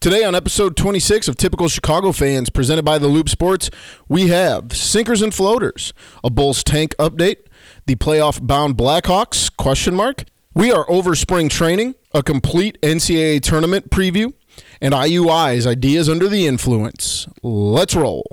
Today on episode 26 of Typical Chicago Fans, presented by The Loop Sports, we have sinkers and floaters, a Bulls tank update, the playoff-bound Blackhawks question mark. We are over spring training, a complete NCAA tournament preview, and IUI's ideas under the influence. Let's roll.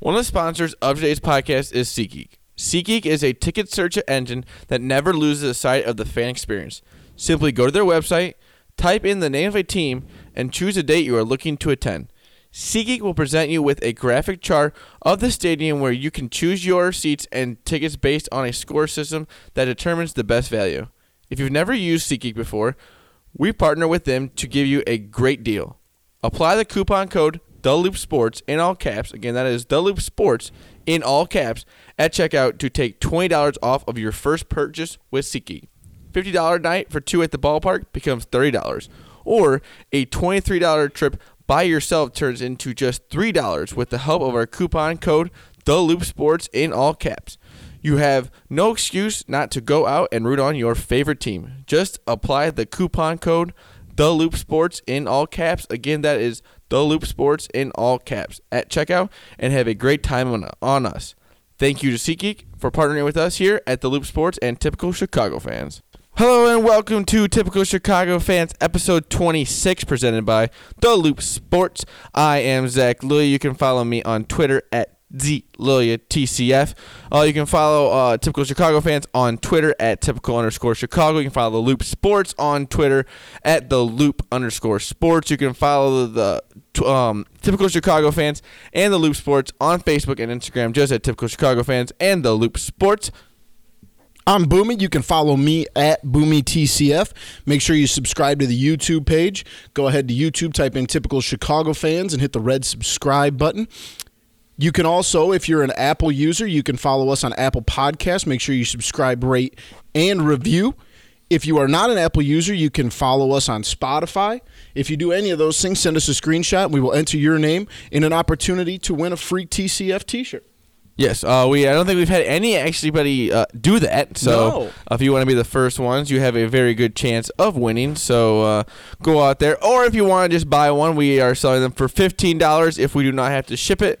One of the sponsors of today's podcast is SeatGeek. SeatGeek is a ticket search engine that never loses sight of the fan experience. Simply go to their website, type in the name of a team, and choose a date you are looking to attend. SeatGeek will present you with a graphic chart of the stadium where you can choose your seats and tickets based on a score system that determines the best value. If you've never used SeatGeek before, we partner with them to give you a great deal. Apply the coupon code Sports in all caps. Again, that is Sports in all caps at checkout to take $20 off of your first purchase with SeatGeek. $50 night for two at the ballpark becomes $30. Or a $23 trip by yourself turns into just $3 with the help of our coupon code the loop Sports in all caps. You have no excuse not to go out and root on your favorite team. Just apply the coupon code The Loop Sports in all caps. Again, that is The Loop Sports in all caps at checkout and have a great time on, on us. Thank you to SeatGeek for partnering with us here at The Loop Sports and Typical Chicago Fans. Hello and welcome to Typical Chicago Fans, episode 26, presented by The Loop Sports. I am Zach Lulia. You can follow me on Twitter at TCF. Uh, you can follow uh, Typical Chicago fans on Twitter at typical underscore Chicago. You can follow the Loop Sports on Twitter at the Loop underscore Sports. You can follow the um, Typical Chicago fans and the Loop Sports on Facebook and Instagram just at Typical Chicago fans and the Loop Sports. I'm Boomy. You can follow me at BoomyTCF. Make sure you subscribe to the YouTube page. Go ahead to YouTube, type in typical Chicago fans, and hit the red subscribe button. You can also, if you're an Apple user, you can follow us on Apple Podcasts. Make sure you subscribe, rate, and review. If you are not an Apple user, you can follow us on Spotify. If you do any of those things, send us a screenshot. And we will enter your name in an opportunity to win a free TCF T-shirt. Yes, uh, we. I don't think we've had any actually uh, do that. So No. if you want to be the first ones, you have a very good chance of winning. So uh, go out there, or if you want to just buy one, we are selling them for fifteen dollars if we do not have to ship it,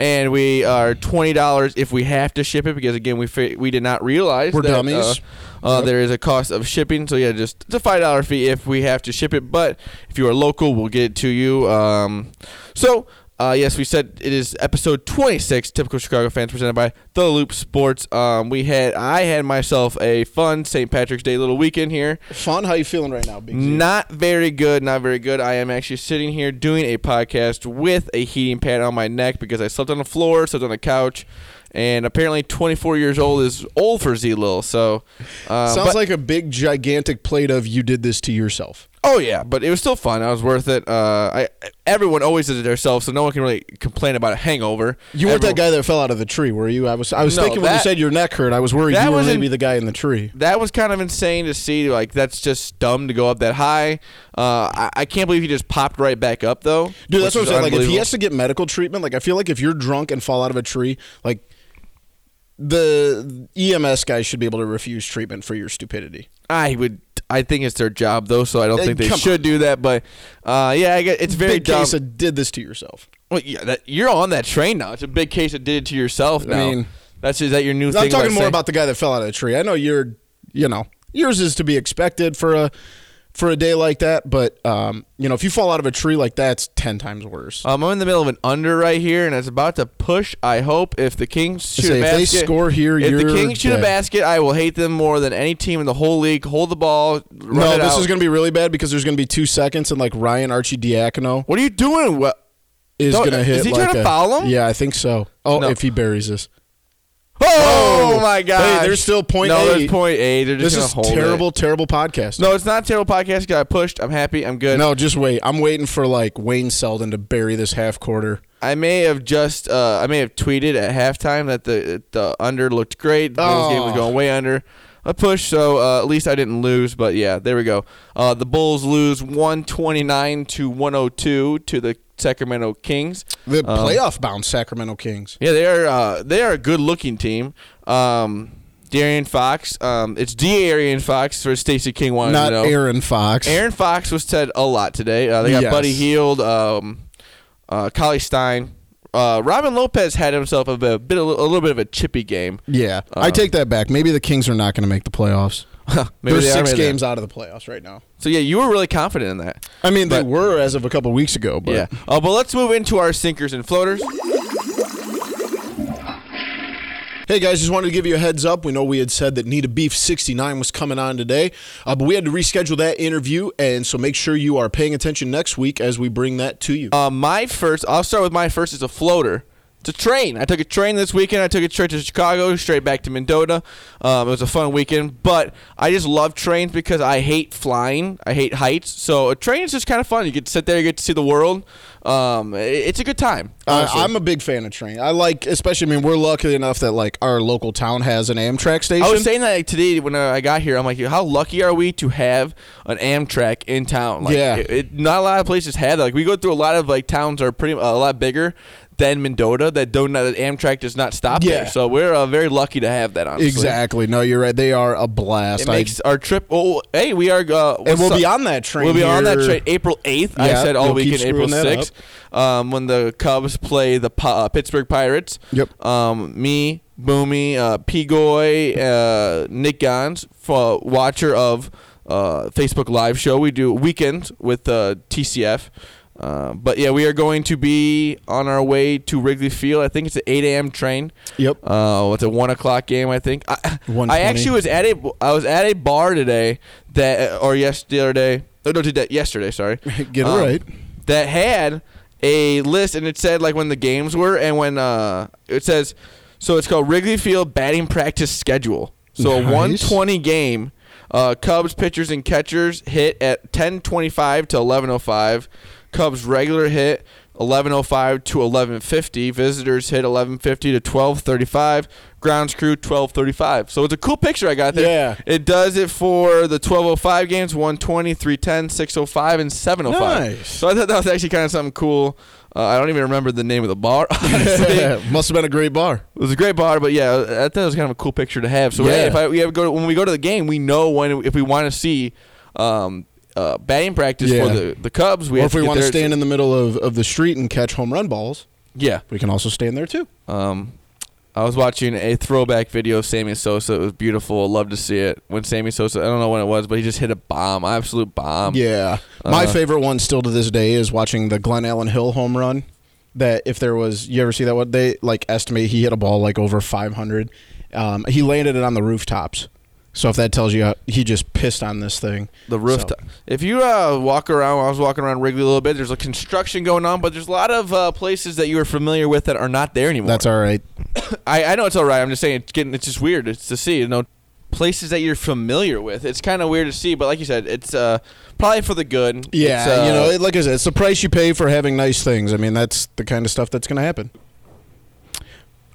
and we are twenty dollars if we have to ship it because again we fi- we did not realize We're that, dummies. Uh, uh, There is a cost of shipping, so yeah, just it's a five dollar fee if we have to ship it. But if you are local, we'll get it to you. Um, so. Uh, yes, we said it is episode 26, typical Chicago fans, presented by The Loop Sports. Um, we had, I had myself a fun St. Patrick's Day little weekend here. Fun. How you feeling right now, Big Z? Not very good, not very good. I am actually sitting here doing a podcast with a heating pad on my neck because I slept on the floor, slept on the couch, and apparently 24 years old is old for Z Lil. So, uh, Sounds but- like a big, gigantic plate of you did this to yourself. Oh yeah, but it was still fun. I was worth it. Uh, I everyone always does it to themselves, so no one can really complain about a hangover. You weren't that guy that fell out of the tree, were you? I was. I was No, thinking when you said your neck hurt, I was worried that you were was in- maybe the guy in the tree. That was kind of insane to see. Like that's just dumb to go up that high. Uh, I, I can't believe he just popped right back up though. Dude, that's what I'm saying. Like, if he has to get medical treatment, like I feel like if you're drunk and fall out of a tree, like the EMS guys should be able to refuse treatment for your stupidity. I would. I think it's their job though, so I don't think they come should do that. But uh, yeah, I get, it's very Big dumb. case of did this to yourself. well, yeah, that, you're on that train now. It's a big case that did it to yourself. Now. mean- that's is that your new I'm thing? talking more saying- about the guy that fell out of the tree. I know you're, you know, yours is to be expected for a for a day like that. But um, you know, if you fall out of a tree like that, it's ten times worse. Um, I'm in the middle of an under right here, and it's about to push. I hope if the Kings shoot say, a if they basket, score here, if the Kings shoot a basket, I will hate them more than any team in the whole league. Hold the ball, no, this out. is going to be really bad because there's going to be two seconds, and like Ryan Arcidiacono What are you doing? What? is going to hit. is he like trying to a- foul him? Yeah, I think so. Oh, No. if he buries this. Oh, Oh. my god! Hey, there's still point No, eight. there's point eight. They're just This is hold it. terrible, terrible podcast. No, it's not a terrible podcast. Got pushed. I'm happy. I'm good. no, just wait. I'm waiting for like Wayne Selden to bury this half quarter. I may have just uh, I may have tweeted at halftime that the the under looked great. The Bulls game was Oh. going way under. A push, so uh, at least I didn't lose. But yeah, there we go. Uh, the Bulls lose 129 to 102 to the Sacramento Kings. The Um, playoff bound Sacramento Kings. Yeah, they are uh, they are a good looking team. Um, De'Aaron Fox, um, it's De'Aaron Fox for Stacey King wanted Not. Aaron Fox. Aaron Fox was said a lot today. Uh, they got Yes. Buddy Hield, um, uh, Cauley-Stein. Uh, Robin Lopez had himself a bit, a bit, a little bit of a chippy game. Yeah, I Uh, take that back. Maybe the Kings are not going to make the playoffs. Maybe They're they six games out of the playoffs right now. So yeah, you were really confident in that. I mean, they were as of a couple weeks ago, but yeah. Uh, but let's move into our sinkers and floaters. Hey guys, just wanted to give you a heads up. We know we had said that Nita Beef 69 was coming on today, uh, but we had to reschedule that interview, and so make sure you are paying attention next week as we bring that to you. Uh, my first, I'll start with my first. It's a floater. It's a train. I took a train this weekend. I took it straight to Chicago, straight back to Mendota. Um, it was a fun weekend, but I just love trains because I hate flying. I hate heights. So a train is just kind of fun. You get to sit there, you get to see the world. Um, it- it's a good time. Uh. I'm a big fan of train. I like, especially. I mean, we're lucky enough that like our local town has an Amtrak station. I was saying that like, today when uh, I got here. I'm like, how lucky are we to have an Amtrak in town? Like, Yeah. it, it- not a lot of places have that. Like we go through a lot of like towns are pretty a lot bigger than Mendota that don't that Amtrak does not stop Yeah. there. So we're uh, very lucky to have that. Honestly. exactly. No, you're right. They are a blast. It I- makes our trip. Oh, hey, we are. Uh, and we'll be on that train. We'll be on that train April 8th. I said all weekend, April 6th, um, when the Cubs play the uh, Pittsburgh Pirates. Yep. Um, me, Boomy, uh, Pigoy, uh, Nick Gons, for watcher of uh, Facebook Live show. We do weekends with uh, TCF. Uh, but yeah, we are going to be on our way to Wrigley Field. I think it's an 8 a.m. train. Yep. Uh, it's a one o'clock game, I think. I, I actually was at a I was at a bar today that or yesterday. day. No, no, today, yesterday. Sorry. Get it Um, right. That had a list and it said like when the games were and when uh it says so it's called Wrigley Field batting practice schedule. So a Nice. 120 game. Uh, Cubs pitchers and catchers hit at 10:25 to 11:05. Cubs regular hit 11:05 to 11:50. Visitors hit 11:50 to 12:35. Grounds crew 12:35. So it's a cool picture I got there. Yeah. It does it for the 12:05 games, 120, 310, 605, and 705. Nice. So I thought that was actually kind of something cool. Uh, I don't even remember the name of the bar. Must have been a great bar. It was a great bar, but yeah, I thought it was kind of a cool picture to have. So Yeah. hey, if I, we have go to, when we go to the game, we know when if we want to see um, uh, batting practice Yeah. for the, the Cubs. We or if we want to stand in the middle of, of the street and catch home run balls, yeah. we can also stand there too. Um, I was watching a throwback video of Sammy Sosa. It was beautiful. I love to see it. When Sammy Sosa, I don't know when it was, but he just hit a bomb, absolute bomb. Yeah. My Uh, favorite one still to this day is watching the Glenallen Hill home run. That if there was, you ever see that one? They like estimate he hit a ball like over 500. Um, he landed it on the rooftops. So if that tells you how, he just pissed on this thing. The rooftop. If you uh, walk around, I was walking around Wrigley a little bit. There's a construction going on, but there's a lot of uh, places that you are familiar with that are not there anymore. That's all right. I, I know it's all right. I'm just saying it's getting. It's just weird. It's to see. You know, places that you're familiar with. It's kind of weird to see, but like you said, it's uh, probably for the good. Yeah, It's, uh, you know, like I said, it's the price you pay for having nice things. I mean, that's the kind of stuff that's going to happen.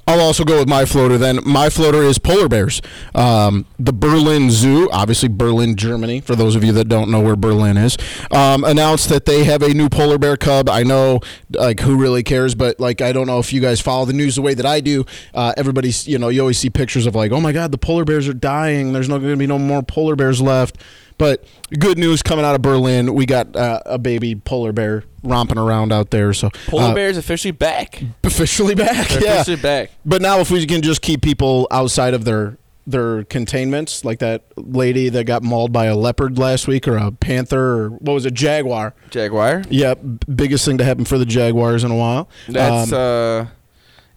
I'll also go with my floater then. My floater is polar bears. Um, the Berlin Zoo, obviously Berlin, Germany, for those of you that don't know where Berlin is, um, announced that they have a new polar bear cub. I know, like, who really cares, but, like, I don't know if you guys follow the news the way that I do. Uh, everybody's, you know, you always see pictures of, like, oh my God, the polar bears are dying. There's not going to be no more polar bears left. But good news coming out of Berlin. We got uh, a baby polar bear romping around out there. So polar uh, bears officially back. officially back. They're yeah. officially back. But now, if we can just keep people outside of their their containments, like that lady that got mauled by a leopard last week, or a panther, or what was it, jaguar. Jaguar. Yep, biggest thing to happen for the Jaguars in a while. That's Um, uh,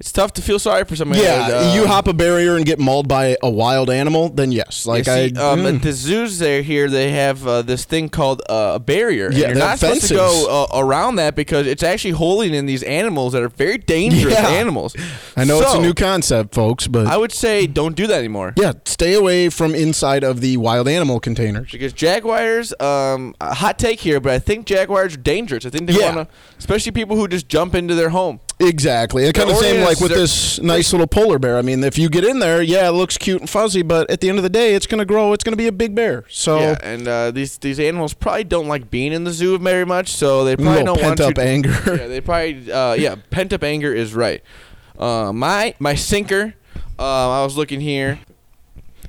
it's tough to feel sorry for somebody. yeah, that, uh, you hop a barrier and get mauled by a wild animal, then yes. Like you I, see, um, mm. at the zoos there here they have uh, this thing called uh, a barrier. and Yeah, you're not have supposed to go uh, around that because it's actually holding in these animals that are very dangerous Yeah. animals. I know it's a new concept, folks, but I would say don't do that anymore. yeah, stay away from inside of the wild animal containers. Because jaguars, um, hot take here, but I think jaguars are dangerous. I think they Yeah. want to, especially people who just jump into their home. Exactly. It kind of same like with this nice little polar bear. I mean, if you get in there, yeah, it looks cute and fuzzy, but at the end of the day, it's going to grow. It's going to be a big bear. So Yeah, and uh, these these animals probably don't like being in the zoo very much, so they probably don't want pent up to. anger. Yeah, they probably uh, yeah, pent up anger is right. Uh, my my sinker, uh, I was looking here.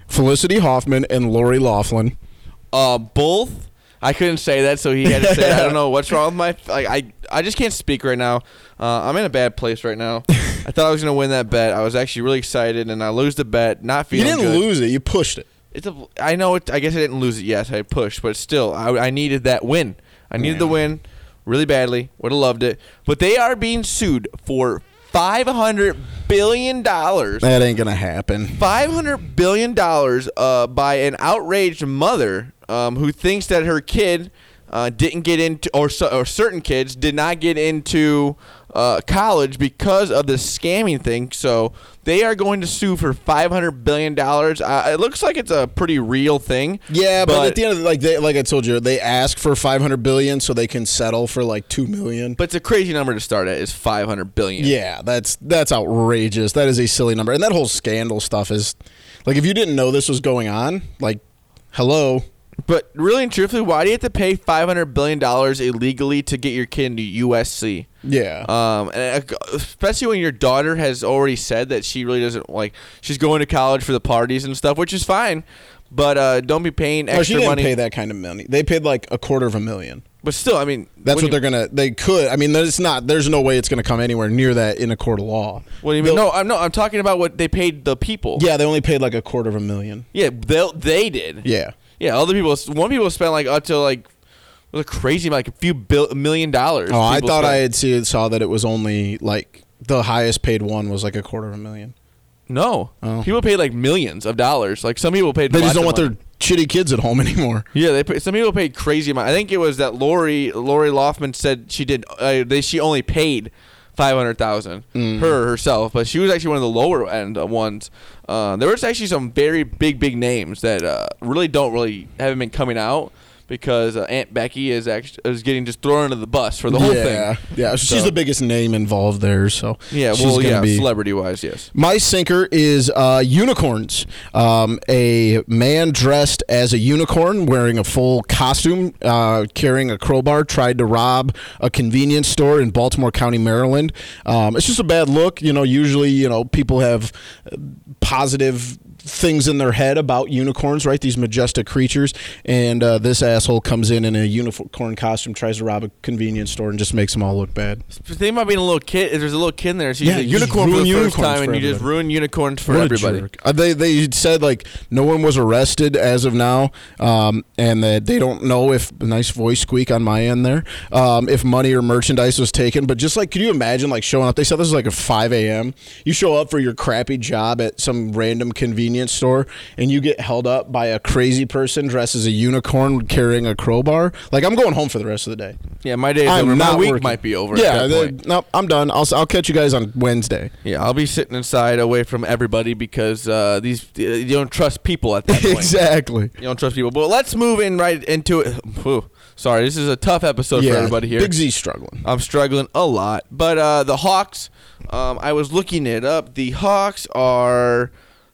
Felicity Huffman and Lori Loughlin. Uh, both. I couldn't say that, so he had to say. I don't know what's wrong with my. Like, I I just can't speak right now. Uh, I'm in a bad place right now. I thought I was gonna win that bet. I was actually really excited, and I lose the bet. Not feeling You feeling didn't good. lose it. You pushed it. It's a. I know it. I guess I didn't lose it yet. I pushed, but still, I, I needed that win. I needed the win really badly. Would have loved it, but they are being sued for five hundred billion dollars. That ain't going to happen. Five hundred billion dollars uh, by an outraged mother um, who thinks that her kid uh, didn't get into, or, so- or certain kids did not get into uh, college because of the scamming thing. So they are going to sue for five hundred billion dollars. Uh, it looks like it's a pretty real thing. Yeah, but, at the end of the, like they like I told you, they ask for 500 billion so they can settle for like 2 million. but it's a crazy number to start at. Is five hundred billion? Yeah, that's that's outrageous. That is a silly number. And that whole scandal stuff is like if you didn't know this was going on, like hello. But really and truthfully, why do you have to pay five hundred billion dollars illegally to get your kid into USC? Yeah. Um, and uh, especially when your daughter has already said that she really doesn't like she's going to college for the parties and stuff, which is fine. But uh, don't be paying no, she extra didn't money. pay that kind of money. They paid like a quarter of a million. But still, I mean, That's what they're gonna. They could. I mean, there's not. There's no way it's gonna come anywhere near that in a court of law. What do you mean? No, I'm no. I'm talking about what they paid the people. Yeah, they only paid like a quarter of a million. yeah, they they did. Yeah. Yeah. Other people, one people spent like up to like it was crazy, like a few bill, million dollars. Oh, I thought spent. I had see, saw that it was only like the highest paid one was like a quarter of a million. no. Oh. People paid like millions of dollars. Like some people paid. They just don't want money. their shitty kids at home anymore. Yeah, they pay, some people paid crazy amount. I think it was that Lori Lori Loftman said she did. Uh, they she only paid five hundred thousand Mm. her herself, but she was actually one of the lower end ones. Uh, there was actually some very big big names that uh, really don't really haven't been coming out because uh, Aunt Becky is actually is getting just thrown under the bus for the whole yeah. thing. Yeah, she's So- the biggest name involved there. So Yeah, well, yeah, be- celebrity wise, yes. My sinker is uh, unicorns. Um, a man dressed as a unicorn, wearing a full costume, uh, carrying a crowbar, tried to rob a convenience store in Baltimore County, Maryland. Um, it's just a bad look. You know, usually, you know, people have uh, positive things in their head about unicorns, right? These majestic creatures. And uh, this asshole comes in in a unicorn costume, tries to rob a convenience store, and just makes them all look bad. The thing about being a little kid is there's a little kid in there. So Yeah, you you just unicorn for the first time, and you just ruin unicorns for What everybody. Uh, they they said like no one was arrested as of now, um, and that they don't know if nice voice squeak on my end there, um, if money or merchandise was taken. But just like, could you imagine like showing up? They said this is like a five a.m. You show up for your crappy job at some random convenience store, and you get held up by a crazy person dressed as a unicorn carrying a crowbar. Like I'm going home for the rest of the day. Yeah, my day I'm over. My week working. might be over. Yeah, at that the- point. no, I'm done. I'll I'll catch you guys on Wednesday. Yeah, I'll be sitting inside away from everybody because uh, these you don't trust people at that point. exactly. You don't trust people. But let's move in right into it. Whew. Sorry, this is a tough episode for everybody here. Big Z struggling. I'm struggling a lot. But uh, the Hawks, um, I was looking it up. The Hawks are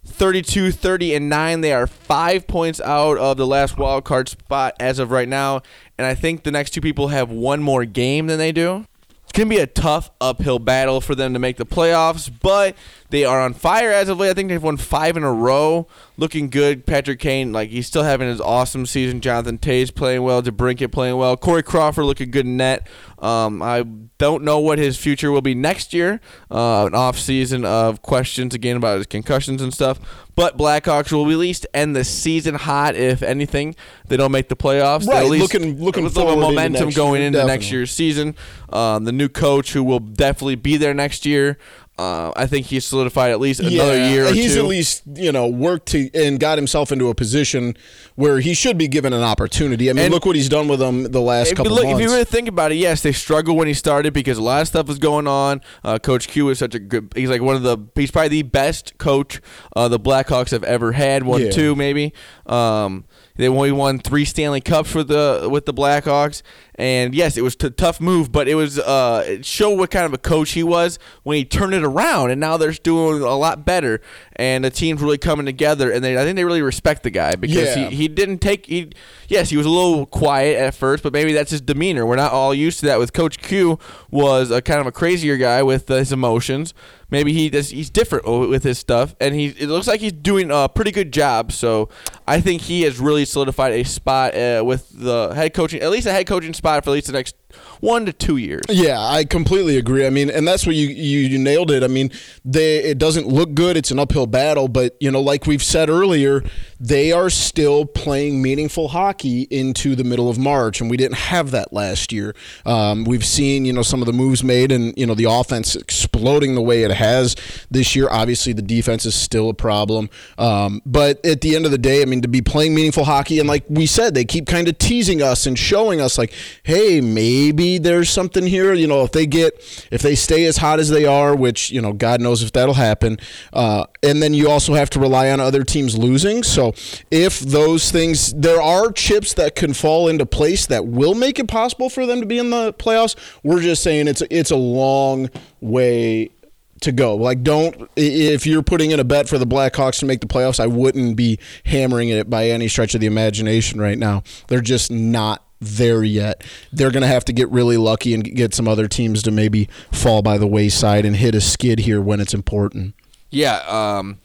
32, 30, and 9. They are five points out of the last wild card spot as of right now. And I think the next two people have one more game than they do. It's going to be a tough uphill battle for them to make the playoffs, but they are on fire as of late. I think they've won five in a row. looking good. Patrick Kane, like he's still having his awesome season. Jonathan Toews playing well. DeBrincat playing well. Corey Crawford looking good in net. Um, I don't know what his future will be next year. Uh, an off season of questions again about his concussions and stuff. But Blackhawks will at least end the season hot. If anything, they don't make the playoffs. Right, at least, looking- looking with a little forward into momentum next going into next year's season. Um, the new coach who will definitely be there next year. Uh, I think he's solidified at least another Yeah, year or he's two. at least you know worked to and got himself into a position where he should be given an opportunity. I mean, And- look what he's done with them the last couple look, months. if you really think about it, yes, they struggled when he started because a lot of stuff was going on. Uh, coach Q is such a good. He's like one of the. He's probably the best coach uh, the Blackhawks have ever had. One, Yeah. two, maybe. Um, they only won three Stanley Cups with the with the Blackhawks, and yes, it was a tough move, but it was uh, it showed what kind of a coach he was when he turned it around, and now they're doing a lot better, and the team's really coming together, and they I think they really respect the guy because Yeah. he, he didn't take he yes he was a little quiet at first but maybe that's his demeanor. We're not all used to that with coach q was a kind of a crazier guy with uh, his emotions maybe he does he's different with his stuff and he it looks like he's doing a pretty good job so i think he has really solidified a spot uh, with the head coaching at least a head coaching spot for at least the next one to two years Yeah, I completely agree. I mean, and that's what you, you you nailed it. I mean, they it doesn't look good. It's an uphill battle, but you know, like we've said earlier, they are still playing meaningful hockey into the middle of March, and we didn't have that last year. Um, we've seen you know some of the moves made, and you know the offense exploding the way it has this year. Obviously, the defense is still a problem, um, but at the end of the day, I mean, to be playing meaningful hockey, and like we said, they keep kind of teasing us and showing us like, hey, maybe there's something here. You know, if they get if they stay as hot as they are, which you know, God knows if that'll happen. Uh, and then you also have to rely on other teams losing. So if those things, there are chips that can fall into place that will make it possible for them to be in the playoffs. We're just saying it's it's a long way to go. Like, don't if you're putting in a bet for the Blackhawks to make the playoffs, I wouldn't be hammering it by any stretch of the imagination right now. They're just not there yet. They're going to have to get really lucky and get some other teams to maybe fall by the wayside and hit a skid here when it's important. yeah um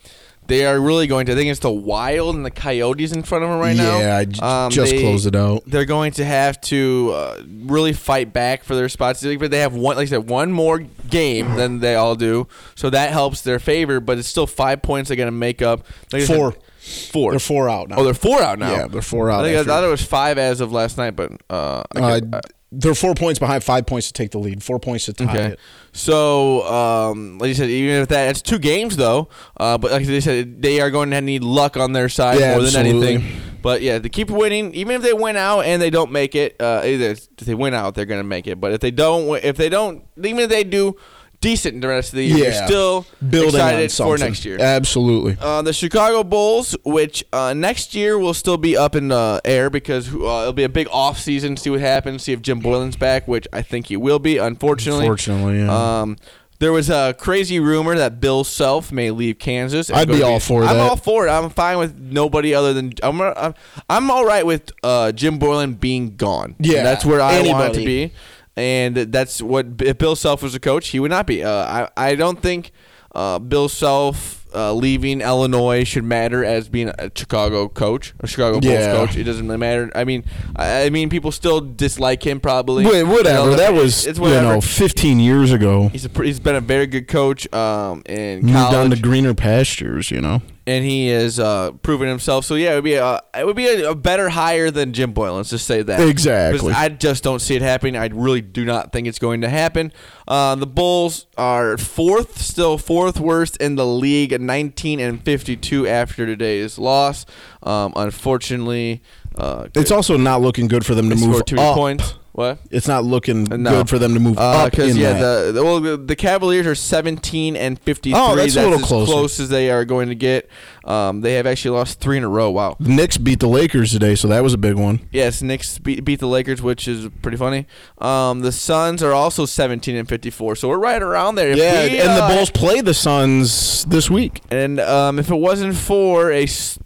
they are really going to. I think it's the Wild and the Coyotes in front of them right now. Yeah, I j- Um, just they- closed it out. They're going to have to uh, really fight back for their spots. But they have one, like I said, one more game than they all do, so that helps their favor. But it's still five points they're going to make up. Like I said, Four. four. They're four out now. Oh, they're four out now. Yeah, they're four out I, think I thought it was five as of last night, but uh, I Uh, they're four points behind, five points to take the lead, four points to tie Okay. it. So, um, like you said, even if that, it's two games though. Uh, but like they said, they are going to need luck on their side Yeah, more than absolutely. anything. But yeah, they keep winning. Even if they win out and they don't make it, uh, either if they win out, they're going to make it. But if they don't, if they don't, even if they do decent in the rest of the year, Yeah. you're still Building excited for next year. Absolutely. Uh, the Chicago Bulls, which uh, next year will still be up in the air because uh, it'll be a big off season. See what happens. See if Jim Boylen's back, which I think he will be. Unfortunately, Unfortunately, yeah. Um, there was a crazy rumor that Bill Self may leave Kansas. I'd go be all for that. I'm all for it. I'm fine with nobody other than I'm. I'm, I'm all right with uh, Jim Boylen being gone. Yeah, that's where I want it to be and that's what if Bill Self was a coach, he would not be. Uh, I I don't think uh, Bill Self uh, leaving Illinois should matter as being a Chicago coach, a Chicago Bulls Yeah. coach. It doesn't really matter. I mean, I, I mean, people still dislike him probably. Wait, whatever. You know, that was it's you know 15 years ago. He's a, he's been a very good coach um, in Moved on to greener pastures. You know. And he is uh, proven himself. So yeah, it would be a it would be a, a better hire than Jim Boylen. Let's just say that Exactly. Because I just don't see it happening. I really do not think it's going to happen. Uh, the Bulls are fourth, still fourth worst in the league, 19 and 52 after today's loss. Um, unfortunately, uh, It's also not looking good for them to move scored too many up. points. What? It's not looking No. good for them to move up Because in yeah, that. the, the well, the, the Cavaliers are 17 and 53. Oh, that's a little as closer. close as they are going to get. Um, they have actually lost three in a row. Wow. the Knicks beat the Lakers today, so that was a big one. Yes, Knicks beat, beat the Lakers, which is pretty funny. Um, the Suns are also 17 and 54, so we're right around there. If Yeah, we, and the uh, Bulls play the Suns this week. And um, if it wasn't for a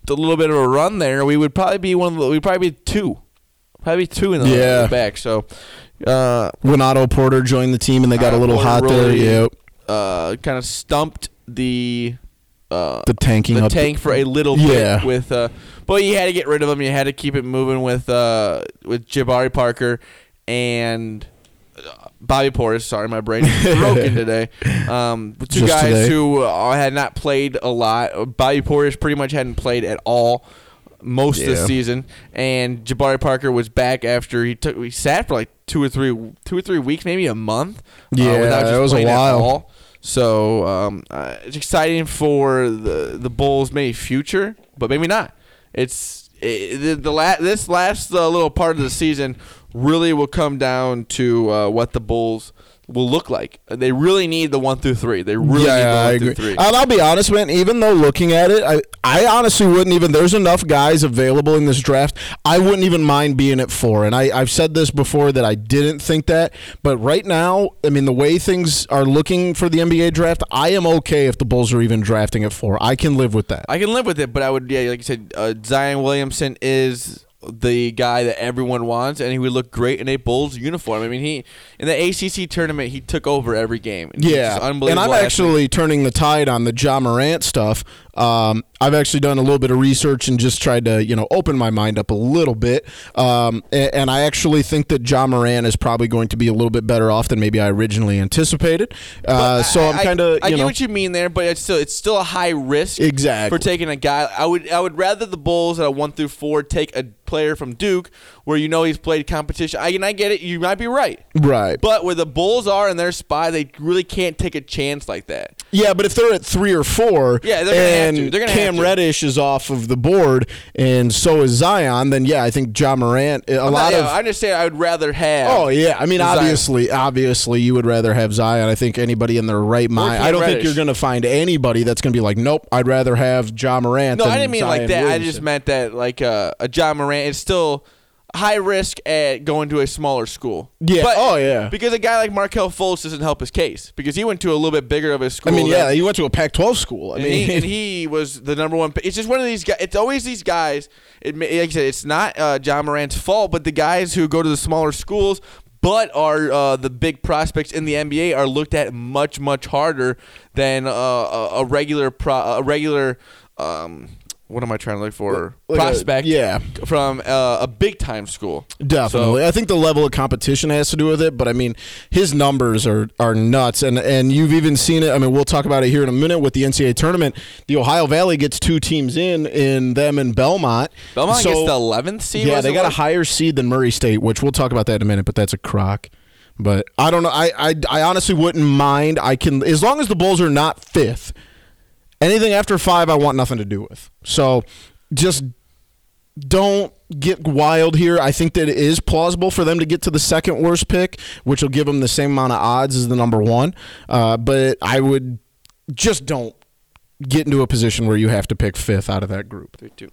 little bit of a run there, we would probably be one. Of the, we'd probably be two, probably two in the Yeah. back. So, uh, When Otto Porter joined the team and they got a little Porter hot there. really- Yep. uh, kind of stumped the uh, The tanking the up the- tank for a little Yeah. bit with uh but you had to get rid of him you had to keep it moving with uh with Jabari Parker and uh, Bobby Portis sorry my brain is broken today um two Just guys today. who uh, had not played a lot Bobby Portis pretty much hadn't played at all most of the season and Jabari Parker was back after he took he sat for like two or three two or three weeks maybe a month uh, Yeah, without just it was a playing at while. all. So um, uh, it's exciting for the the Bulls' maybe future, but maybe not. It's it, the, the la- this last uh, little part of the season really will come down to uh, what the Bulls will look like. They really need the one through three. They really need the yeah, one I through agree. three. And I'll be honest, man. Even though looking at it, I, I honestly wouldn't even. There's enough guys available in this draft. I wouldn't even mind being at four. And I, I've said this before that I didn't think that, but right now, I mean, the way things are looking for the NBA draft, I am okay if the Bulls are even drafting at four. I can live with that. I can live with it, but I would, yeah, like you said, uh, Zion Williamson is the guy that everyone wants, and he would look great in a Bulls uniform. I mean, he in the ACC tournament, he took over every game. Yeah, unbelievable. and I'm actually turning the tide on the Ja Morant stuff. Um, I've actually done a little bit of research and just tried to, you know, open my mind up a little bit. Um, and, and I actually think that Ja Morant is probably going to be a little bit better off than maybe I originally anticipated. Uh, so I- I'm kind of, I get know, what you mean there, but it's still it's still a high risk Exactly. for taking a guy. I would I would rather the Bulls at a one through four take a player from Duke where you know he's played competition. I and I get it. You might be right. right. But where the Bulls are in their spot, they really can't take a chance like that. Yeah, but if they're at three or four, Yeah, they're and to. They're gonna Cam. Reddish is off of the board, and so is Zion, then yeah, I think Ja Morant. A I'm lot not- of I understand. I would rather have. Oh yeah, I mean Zion. obviously, obviously you would rather have Zion. I think anybody in their right mind. I don't think you're going to find anybody that's going to be like, nope, I'd rather have Ja Morant. No, I didn't mean like that. I just meant that like uh, a Ja Morant is still high risk at going to a smaller school. Yeah. But- Oh, yeah. Because a guy like Markelle Fultz doesn't help his case because he went to a little bit bigger of a school. I mean, than- yeah, he went to a Pac-12 school. I and, mean, he, and he was the number one. It's just one of these guys. It's always these guys. It, like I said, it's not uh, Ja Morant's fault, but the guys who go to the smaller schools but are uh, the big prospects in the NBA are looked at much much harder than uh, a, a regular pro, a regular. Um, what am I trying to look for? Like a- Prospect, yeah. from uh, a big time school. Definitely, I think the level of competition has to do with it. But I mean, his numbers are are nuts, and and you've even seen it. I mean, we'll talk about it here in a minute with the NCAA tournament. The Ohio Valley gets two teams in in them and Belmont. Belmont So- gets the 11th seed. Yeah, they it got a higher seed than Murray State, which we'll talk about that in a minute. But that's a crock. But I don't know. I, I I honestly wouldn't mind. I can as long as the Bulls are not fifth. Anything after five, I want nothing to do with. So just don't get wild here. I think that it is plausible for them to get to the second worst pick, which will give them the same amount of odds as the number one. Uh, but I would just don't get into a position where you have to pick fifth out of that group. Three, two.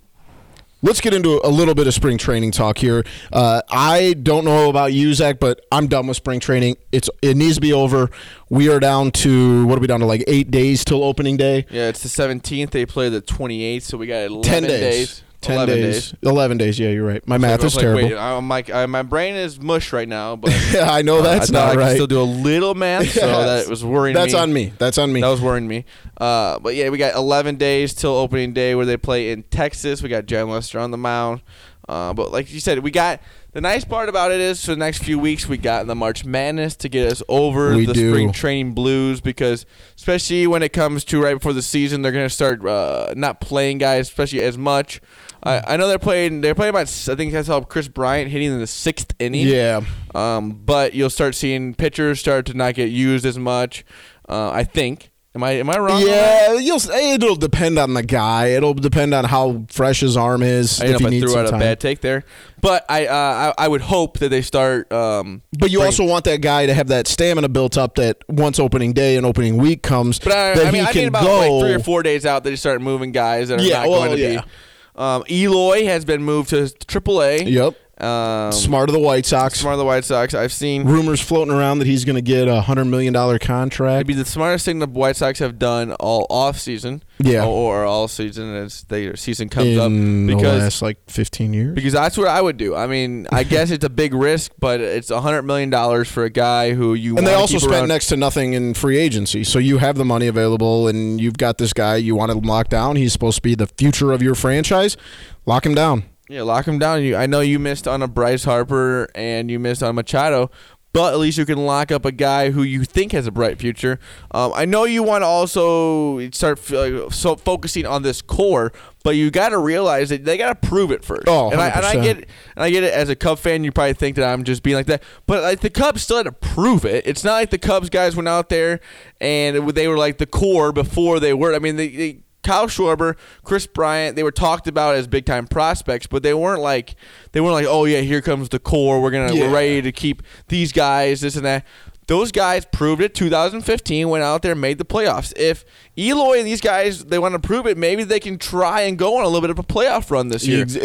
Let's get into a little bit of spring training talk here. Uh, I don't know about you, Zach, but I'm done with spring training. It's it needs to be over. We are down to what are we down to like eight days till opening day. Yeah, it's the 17th. They play the 28th, so we got 11 Ten days. days. Ten 11 days. Eleven days. Yeah, you're right. My math I is like, terrible. Wait, I'm like, I, my brain is mush right now, but yeah, I know that's I not I could right. still do a little math, so that was worrying That's me. on me. That's on me. That was worrying me. Uh, but yeah, we got 11 days till opening day where they play in Texas. We got Jon Lester on the mound. Uh, but like you said, we got the nice part about it is for the next few weeks we got the March Madness to get us over We the do. spring training blues because especially when it comes to right before the season, they're gonna start uh, not playing guys especially as much. I, I know they're playing. They're playing about. I think I saw Kris Bryant hitting in the sixth inning. yeah. Um, but you'll start seeing pitchers start to not get used as much. Uh, I think. Am I am I wrong? Yeah, you'll. It'll depend on the guy. It'll depend on how fresh his arm is. I if know he if I needs threw out time. a bad take there, but I uh, I, I would hope that they start. Um, But you bring- also want that guy to have that stamina built up that once opening day and opening week comes, But I, that I mean, he I can mean about go. like three or four days out, they start moving guys that are Yeah, not well, going to yeah. be. Um, Eloy has been moved to AAA. Yep. Um, Smart of the White Sox. smart of the White Sox. I've seen Rumors floating around that he's going to get a hundred million dollar contract. It'd be the smartest thing the White Sox have done all off season. Yeah. Or, or all season as their season comes up. in the Because last like fifteen years. because that's what I would do. I mean, I guess it's a big risk, but it's a hundred million dollars for a guy who you And they also spent around. next to nothing in free agency. So you have the money available and you've got this guy you want to lock down. He's supposed to be the future of your franchise. Lock him down. Yeah, lock him down. You, I know you missed on a Bryce Harper and you missed on Machado, but at least you can lock up a guy who you think has a bright future. Um, I know you want to also start uh, so focusing on this core, but you got to realize that they got to prove it first. Oh, and I, and I get and I get it as a Cub fan. You probably think that I'm just being like that, but like the Cubs still had to prove it. It's not like the Cubs guys went out there and they were like the core before they were. I mean, they. they Kyle Schwarber, Kris Bryant, they were talked about as big time prospects, but they weren't like they weren't like, oh yeah, here comes the core. We're gonna Yeah. we're ready to keep these guys, this and that. Those guys proved it. 2015 went out there, and made the playoffs. If Eloy and these guys they want to prove it, maybe they can try and go on a little bit of a playoff run this year because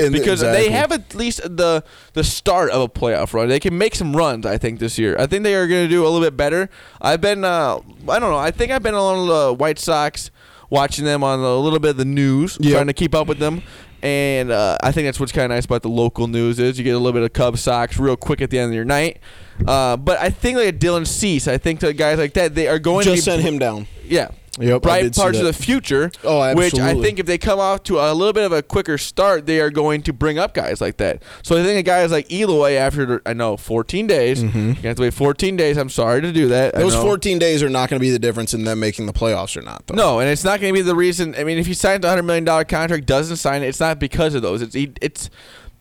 exactly. they have at least the the start of a playoff run. They can make some runs. I think this year. I think they are going to do a little bit better. I've been uh, I don't know. I think I've been on the White Sox watching them on a little bit of the news, Yep. trying to keep up with them. And uh, I think that's what's kind of nice about the local news is you get a little bit of Cubs Sox real quick at the end of your night. Uh, but I think like a Dylan Cease, I think that guys like that they are going Just to be send him down. yeah. Yep, Bright parts of the future. Oh, Which I think if they come off to a little bit of a quicker start, they are going to bring up guys like that. So I think a guys like Eloy after I know 14 days, you have to wait 14 days. I'm sorry to do that. Mm-hmm. Those 14 days are not going to be the difference in them making the playoffs or not, though. No, and it's not going to be the reason. I mean, if he signs a hundred million dollar contract, doesn't sign it, it's not because of those. It's it's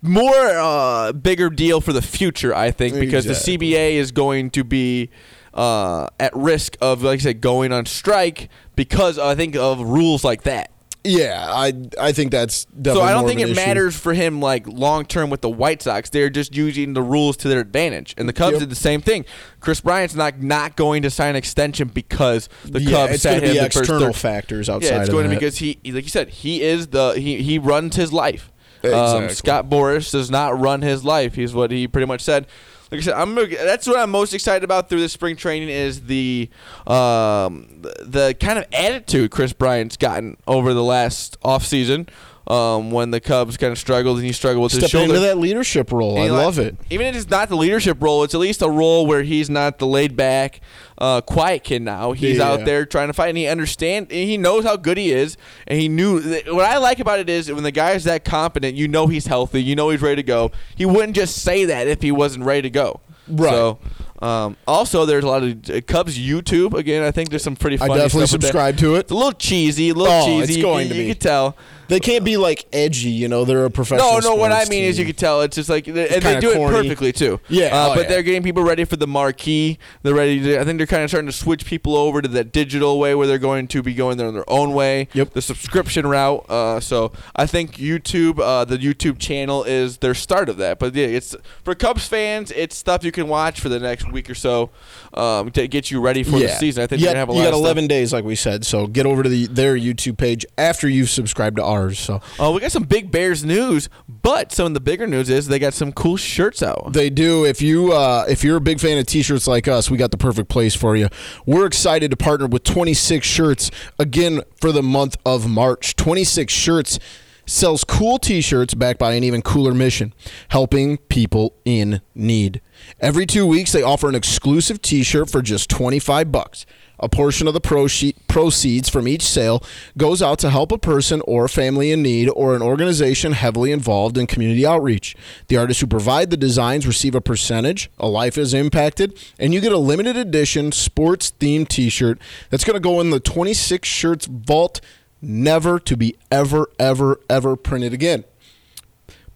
more uh, bigger deal for the future, I think, because Exactly. the CBA is going to be uh, at risk of, like I said, going on strike because I think of rules like that. Yeah, I I think that's definitely So I don't think it issue. matters for him like long term with the White Sox. They're just using the rules to their advantage, and the Cubs Yep. did the same thing. Kris Bryant's not not going to sign an extension because the yeah, Cubs going to him the external factors outside yeah, it's going to that. because he, like you said, he is the he he runs his life. Um, Scott Boras does not run his life. He's what he pretty much said. Like I said, I'm that's what I'm most excited about through this spring training is the um the, the kind of attitude Kris Bryant's gotten over the last offseason. Um, when the Cubs kind of struggled and he struggled with his shoulder. into that leadership role. I love it. Even if it's not the leadership role, it's at least a role where he's not the laid back, uh, quiet kid now. He's Yeah. out there trying to fight, and he understand. and He knows how good he is, and he knew. What I like about it is when the guy is that confident, you know he's healthy, you know he's ready to go. He wouldn't just say that if he wasn't ready to go. Right. So, um, also, there's a lot of uh, Cubs YouTube. Again, I think there's some pretty I funny definitely stuff with that. subscribe to it. It's a little cheesy, a little Oh, cheesy. it's You going can- to you be. can tell. They can't be like edgy, you know. They're a professional. No, no. What I sports mean is, you team. can tell it's just like, and they kinda do it perfectly too. Yeah, uh, oh, but yeah. they're getting people ready for the marquee. They're ready to. I think they're kind of starting to switch people over to that digital way, where they're going to be going their, their own way. Yep. The subscription route. Uh, so I think YouTube, uh, the YouTube channel, is their start of that. But yeah, it's for Cubs fans. It's stuff you can watch for the next week or so um, to get you ready for the season. I think you got, have a you got of stuff. 11 days, like we said. So get over to the, their YouTube page after you've subscribed to ours. So Oh, we got some big Bears news, but some of the bigger news is they got some cool shirts out. They do. If you uh, if you're a big fan of t-shirts like us, we got the perfect place for you. We're excited to partner with 26 Shirts again for the month of March. 26 Shirts sells cool t-shirts backed by an even cooler mission, helping people in need. Every 2 weeks they offer an exclusive t-shirt for just 25 bucks. A portion of the proce- proceeds from each sale goes out to help a person or family in need or an organization heavily involved in community outreach. The artists who provide the designs receive a percentage, a life is impacted, and you get a limited edition sports themed t shirt that's going to go in the 26 shirts vault, never to be ever, ever, ever printed again.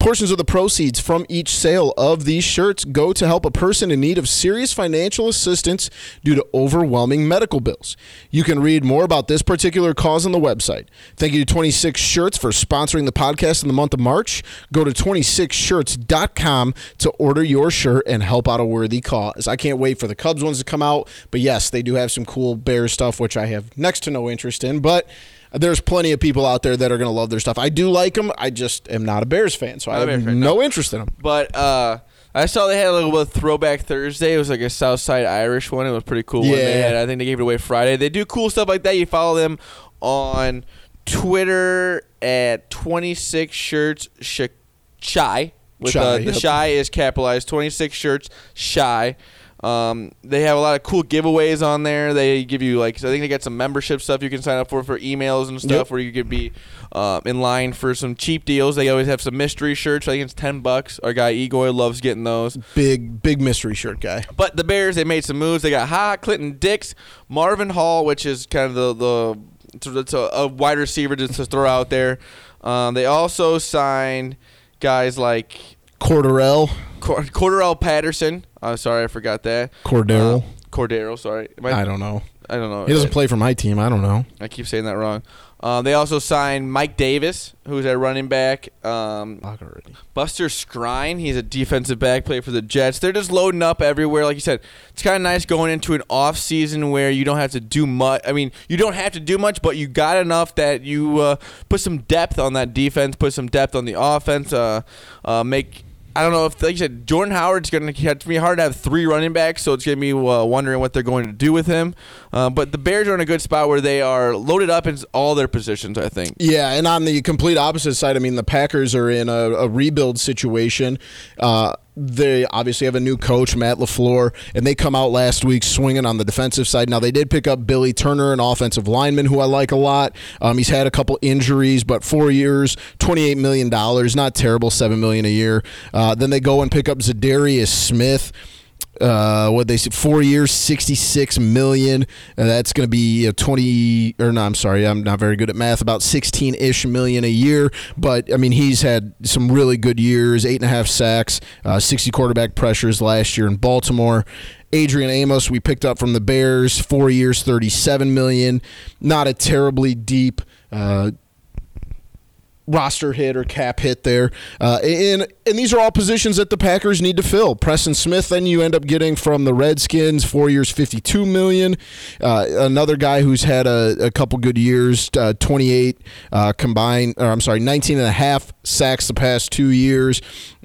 Portions of the proceeds from each sale of these shirts go to help a person in need of serious financial assistance due to overwhelming medical bills. You can read more about this particular cause on the website. Thank you to 26 Shirts for sponsoring the podcast in the month of March. Go to 26shirts.com to order your shirt and help out a worthy cause. I can't wait for the Cubs ones to come out, but yes, they do have some cool bear stuff, which I have next to no interest in, but there's plenty of people out there that are going to love their stuff. I do like them. I just am not a Bears fan, so I Not a have fan, no interest in them. But uh, I saw they had a little bit of Throwback Thursday. It was like a Southside Irish one. It was pretty cool. Yeah. had, I think they gave it away Friday. They do cool stuff like that. You follow them on Twitter at 26 shirts sh- shy. With Shy, uh, the yep. shy is capitalized. 26 shirts shy. Um, they have a lot of cool giveaways on there. They give you like I think they got some membership stuff you can sign up for for emails and stuff Yep. where you could be uh, in line for some cheap deals. They always have some mystery shirts. I think it's ten bucks. Our guy Igor loves getting those. Big big mystery shirt guy. But the Bears, they made some moves. They got Ha Clinton Dix, Marvin Hall, which is kind of the the it's a- a wide receiver just to throw out there. Um, they also signed guys like Corderell, Cor- Cordarrelle Patterson. Uh, sorry, I forgot that. Cordero. Uh, Cordero, sorry. Am I don't know. I don't know. He doesn't play for my team. I don't know. I keep saying that wrong. Um, they also signed Mike Davis, who's a running back. Um, Buster Skrine, he's a defensive back, play for the Jets. They're just loading up everywhere. Like you said, it's kind of nice going into an off season where you don't have to do much. I mean, you don't have to do much, but you got enough that you uh, put some depth on that defense, put some depth on the offense, uh, uh, make. I don't know if, like you said, Jordan Howard's going to catch me hard to have three running backs, so it's going to be uh, wondering what they're going to do with him. Uh, but the Bears are in a good spot where they are loaded up in all their positions. I think. Yeah, and on the complete opposite side, I mean, the Packers are in a, a rebuild situation. Uh, they obviously have a new coach, Matt LaFleur, and they come out last week swinging on the defensive side. Now, they did pick up Billy Turner, an offensive lineman who I like a lot. Um, he's had a couple injuries, but four years, $28 million, not terrible, 7 million a year. Uh, then they go and pick up Za'Darius Smith uh, what they said, four years, sixty-six million. Uh, that's going to be uh, twenty, or no, I'm sorry, I'm not very good at math. About sixteen-ish million a year. But I mean, he's had some really good years. Eight and a half sacks, uh, sixty quarterback pressures last year in Baltimore. Adrian Amos, we picked up from the Bears, four years, thirty-seven million. Not a terribly deep. Uh, roster hit or cap hit there. Uh, and and these are all positions that the Packers need to fill. Preston Smith, then you end up getting from the Redskins, four years, fifty-two million. Uh, another guy who's had a, a couple good years, uh, twenty-eight uh, combined, or I'm sorry, 19 and a half sacks the past two years.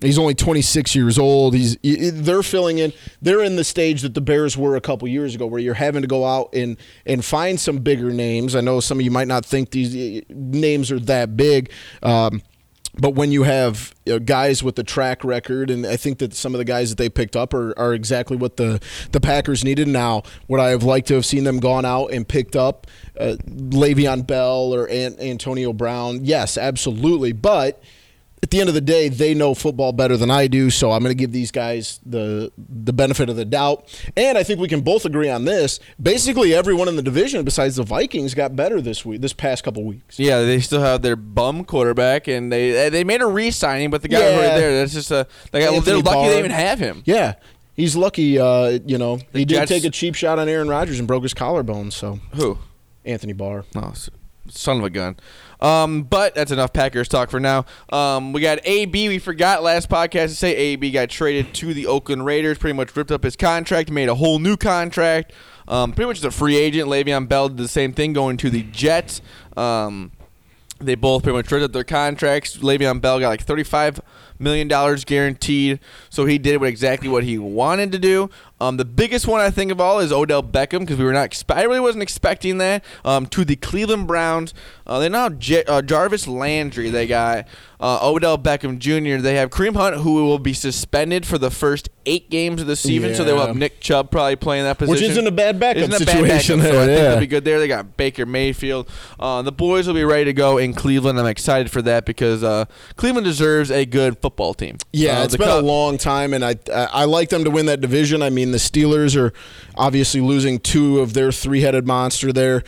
He's only 26 years old. He's they're filling in. They're in the stage that the Bears were a couple years ago, where you're having to go out and and find some bigger names. I know some of you might not think these uh, names are that big. Um, but when you have you know, guys with the track record, and I think that some of the guys that they picked up are, are exactly what the, the Packers needed. Now, would I have liked to have seen them gone out and picked up uh, Le'Veon Bell or An- Antonio Brown? Yes, absolutely. But at the end of the day, they know football better than I do, so I'm going to give these guys the the benefit of the doubt. And I think we can both agree on this. Basically, everyone in the division besides the Vikings got better this week, this past couple weeks. Yeah, they still have their bum quarterback, and they they made a re-signing, but the guy Yeah. right there, that's just a they got, they're lucky Barr. they even have him. Yeah, he's lucky. Uh, you know, he did take a cheap shot on Aaron Rodgers and broke his collarbone. So Who? Anthony Barr. Oh, s- son of a gun. Um, but that's enough Packers talk for now. Um, we got AB. We forgot last podcast to say AB got traded to the Oakland Raiders. Pretty much ripped up his contract, made a whole new contract. Um, pretty much the free agent. Le'Veon Bell did the same thing, going to the Jets. Um, they both pretty much ripped up their contracts. Le'Veon Bell got like thirty-five million dollars guaranteed, so he did what exactly what he wanted to do. Um, the biggest one I think of all is Odell Beckham because we were not. Expe- I really wasn't expecting that. Um, to the Cleveland Browns, uh, they now have J- uh, Jarvis Landry. They got uh, Odell Beckham Jr. They have Kareem Hunt, who will be suspended for the first eight games of the season. So they will have Nick Chubb probably playing that position, Which isn't a bad backup Isn't a bad situation backup, so I there, think they'll be good there. They got Baker Mayfield. Uh, the boys will be ready to go in Cleveland. I'm excited for that because uh, Cleveland deserves a good football team. Yeah, Uh, it's been a long time, and I I I like them to win that division. I mean, the Steelers are obviously losing two of their three-headed monster there.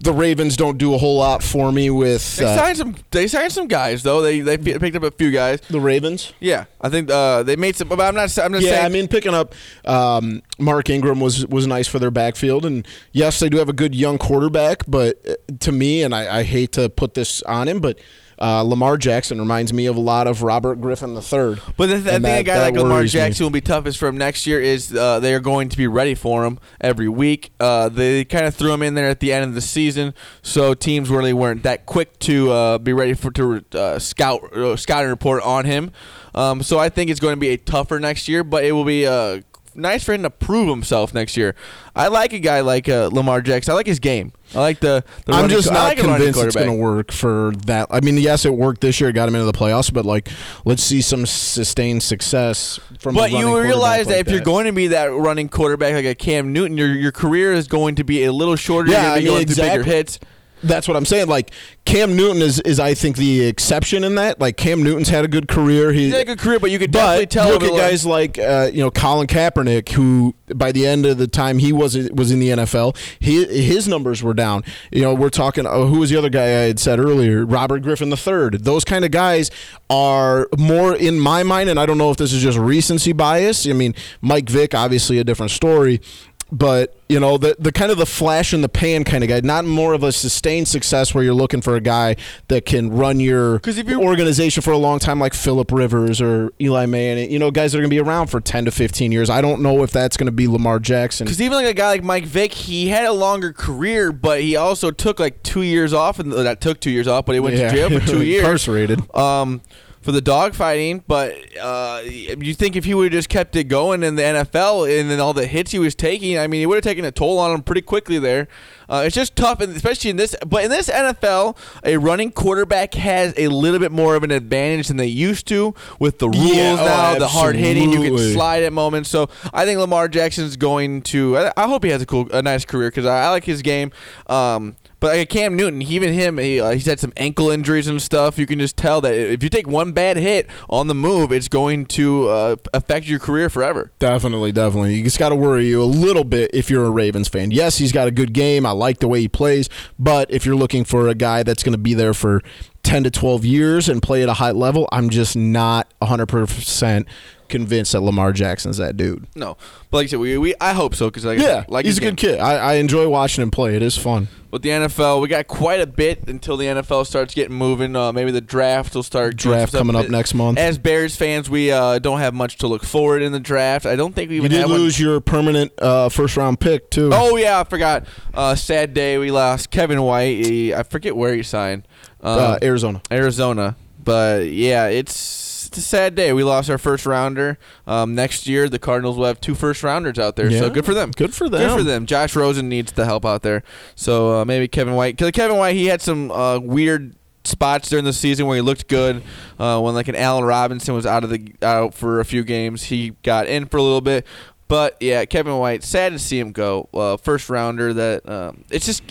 The Ravens don't do a whole lot for me with They uh, signed some. They signed some guys though. They they picked up a few guys. the Ravens. Yeah, I think uh, they made some. But I'm not. I'm just Yeah, saying. I mean, picking up um, Mark Ingram was was nice for their backfield, and yes, they do have a good young quarterback. But uh, to me, and I, I hate to put this on him, but Uh, Lamar Jackson reminds me of a lot of Robert Griffin III. But the, th- I think a guy that like Lamar worries me. Jackson will be toughest for him next year. Is uh, they are going to be ready for him every week. Uh, they kind of threw him in there at the end of the season, so teams really weren't that quick to uh, be ready for to uh, scout uh, scouting report on him. Um, so I think it's going to be a tougher next year, but it will be uh, nice for him to prove himself next year. I like a guy like uh, Lamar Jackson. I like his game. I like the. the I'm just co- not like convinced it's going to work for that. I mean, yes, it worked this year. It got him into the playoffs, but like, let's see some sustained success from. But you realize that like if you're going to be that running quarterback like a Cam Newton, your your career is going to be a little shorter. Yeah, You're I mean, going through bigger exactly. hits. That's what I'm saying. Like Cam Newton is, is I think the exception in that. Like Cam Newton's had a good career. He He's had a good career, but you could definitely But tell. look at guys like uh, you know Colin Kaepernick, who by the end of the time he was was in the NFL, he, his numbers were down. You know, we're talking. Oh, who was the other guy I had said earlier? Robert Griffin III. Those kind of guys are more in my mind, and I don't know if this is just recency bias. I mean, Mike Vick, obviously a different story. But you know the the kind of the flash in the pan kind of guy, not more of a sustained success where you're looking for a guy that can run your 'Cause if you- organization for a long time, like Philip Rivers or Eli Manning. You know, guys that are going to be around for ten to fifteen years. I don't know if that's going to be Lamar Jackson. Because even like a guy like Mike Vick, he had a longer career, but he also took like two years off, and that took two years off, but he went Yeah. to jail for two years. Incarcerated. Um, for the dogfighting, but uh, you think if he would have just kept it going in the NFL and then all the hits he was taking, I mean, he would have taken a toll on him pretty quickly there. Uh, it's just tough, and especially in this. But in this NFL, a running quarterback has a little bit more of an advantage than they used to with the rules Yeah, oh, now, the hard hitting. You can slide at moments. So I think Lamar Jackson's going to. I, I hope he has a cool, a nice career because I, I like his game. Um, but like Cam Newton, even him, he, uh, he's had some ankle injuries and stuff. You can just tell that if you take one bad hit on the move, it's going to uh, affect your career forever. Definitely, definitely. You just got to worry you a little bit if you're a Ravens fan. Yes, he's got a good game. I like the way he plays. But if you're looking for a guy that's going to be there for 10 to 12 years and play at a high level, I'm just not 100% convinced that Lamar Jackson's that dude. No, but like I said, we, we I hope so because like Yeah, like he's a good kid. I, I enjoy watching him play. It is fun. With the NFL, we got quite a bit until the NFL starts getting moving. Uh, maybe the draft will start. Draft coming up next month. As Bears fans, we uh, don't have much to look forward in the draft. I don't think we You did have one- lose your permanent uh, first round pick too. Oh yeah, I forgot. Uh, sad day. We lost Kevin White. He, I forget where he signed. Um, uh, Arizona. Arizona. But yeah, it's, it's a sad day. We lost our first rounder. Um, next year, the Cardinals will have two first rounders out there. So good for them. Good for them. Good for them. Josh Rosen needs the help out there. So uh, maybe Kevin White. Cause Kevin White, he had some uh, weird spots during the season where he looked good. Uh, when like an Allen Robinson was out of the out for a few games, he got in for a little bit. But yeah, Kevin White. Sad to see him go. Uh, first rounder. That um, it's just.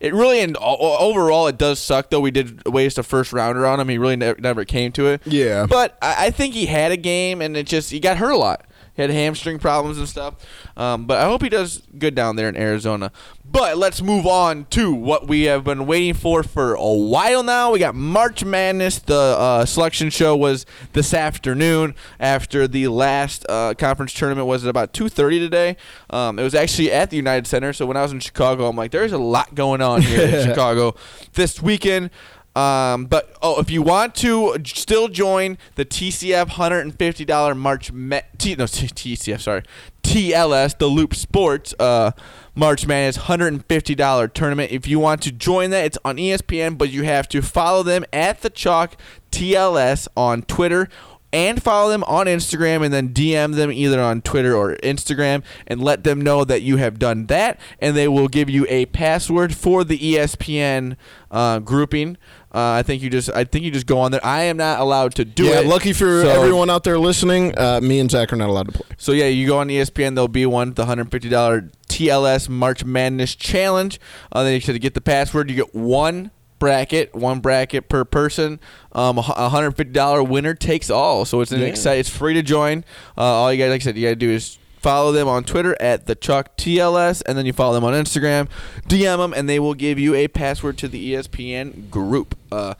It really and overall it does suck though. We did waste a first rounder on him. He really never, never came to it. Yeah. But I, I think he had a game, and it just he got hurt a lot. He had hamstring problems and stuff. Um, but I hope he does good down there in Arizona. But let's move on to what we have been waiting for for a while now. We got March Madness. The uh, selection show was this afternoon after the last uh, conference tournament was at about 2:30 today. Um, it was actually at the United Center. So when I was in Chicago, I'm like, there's a lot going on here in Chicago this weekend. Um, but oh, if you want to still join the TCF hundred and fifty dollar March Ma- T- no T- TCF sorry TLS the Loop Sports uh, March Madness hundred and fifty dollar tournament. If you want to join that, it's on ESPN, but you have to follow them at the Chalk TLS on Twitter and follow them on Instagram and then DM them either on Twitter or Instagram and let them know that you have done that and they will give you a password for the ESPN uh, grouping. Uh, I think you just I think you just go on there. I am not allowed to do it. yeah, it. lucky for So- everyone out there listening, uh, me and Zach are not allowed to play. So yeah, you go on ESPN. There'll be one, the hundred fifty dollar TLS March Madness Challenge. Uh, then you should get the password. You get one bracket, one bracket per person. Um, a hundred fifty dollar winner takes all. So it's an Yeah. exciting. It's free to join. Uh, all you guys, like I said, you got to do is follow them on Twitter at the Chuck TLS, and then you follow them on Instagram, DM them, and they will give you a password to the ESPN group. Uh,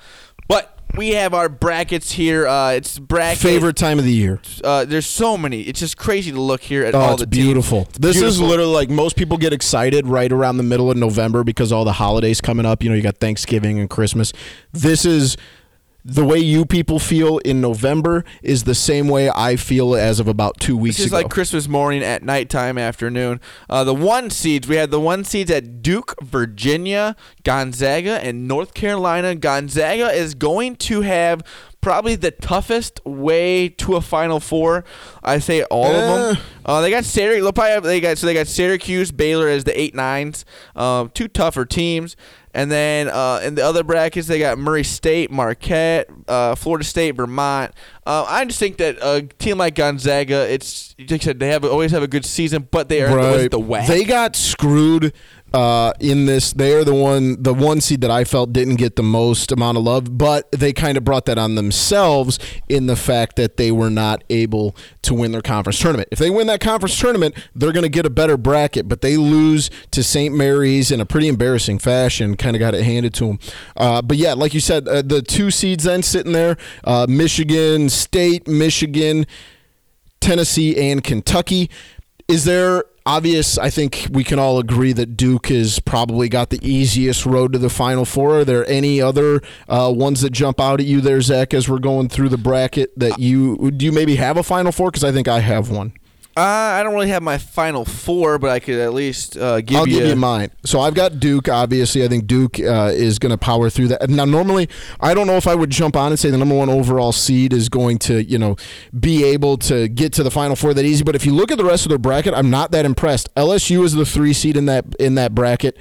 but. We have our brackets here. Uh, it's bracket Favorite time of the year. uh, there's so many. It's just crazy to look here at Oh, all it's the beautiful. this is literally like most people get excited right around the middle of November because all the holidays coming up. You know, you got Thanksgiving and Christmas. This is the way you people feel in November is the same way I feel as of about two weeks This is ago. like Christmas morning at nighttime, afternoon. Uh, the one seeds we had the one seeds at Duke, Virginia, Gonzaga, and North Carolina. Gonzaga is going to have probably the toughest way to a Final Four. I say all of Eh. them. Uh, they got Syracuse. They'll probably have, they got so they got Syracuse, Baylor as the eight nines. Um, two tougher teams. And then uh, in the other brackets, they got Murray State, Marquette, uh, Florida State, Vermont. Uh, I just think that a team like Gonzaga, it's like I said, they have always have a good season, but they are the, the whack. They got screwed uh, in this. They are the one, the one seed that I felt didn't get the most amount of love, but they kind of brought that on themselves in the fact that they were not able to win their conference tournament. If they win that conference tournament, they're going to get a better bracket, but they lose to St. Mary's in a pretty embarrassing fashion. Kind of got it handed to them. Uh, but yeah, like you said, uh, the two seeds then sitting there: uh, Michigan State, Michigan. Tennessee and Kentucky. Is there obvious? I think we can all agree that Duke has probably got the easiest road to the Final Four. Are there any other uh, ones that jump out at you there, Zach, as we're going through the bracket that you do you maybe have a Final Four? Because I think I have one. Uh, I don't really have my Final Four, but I could at least uh, give I'll you. give you mine. So I've got Duke. Obviously, I think Duke uh, is going to power through that. Now, normally, I don't know if I would jump on and say the number one overall seed is going to, you know, be able to get to the Final Four that easy. But if you look at the rest of their bracket, I'm not that impressed. LSU is the three seed in that in that bracket.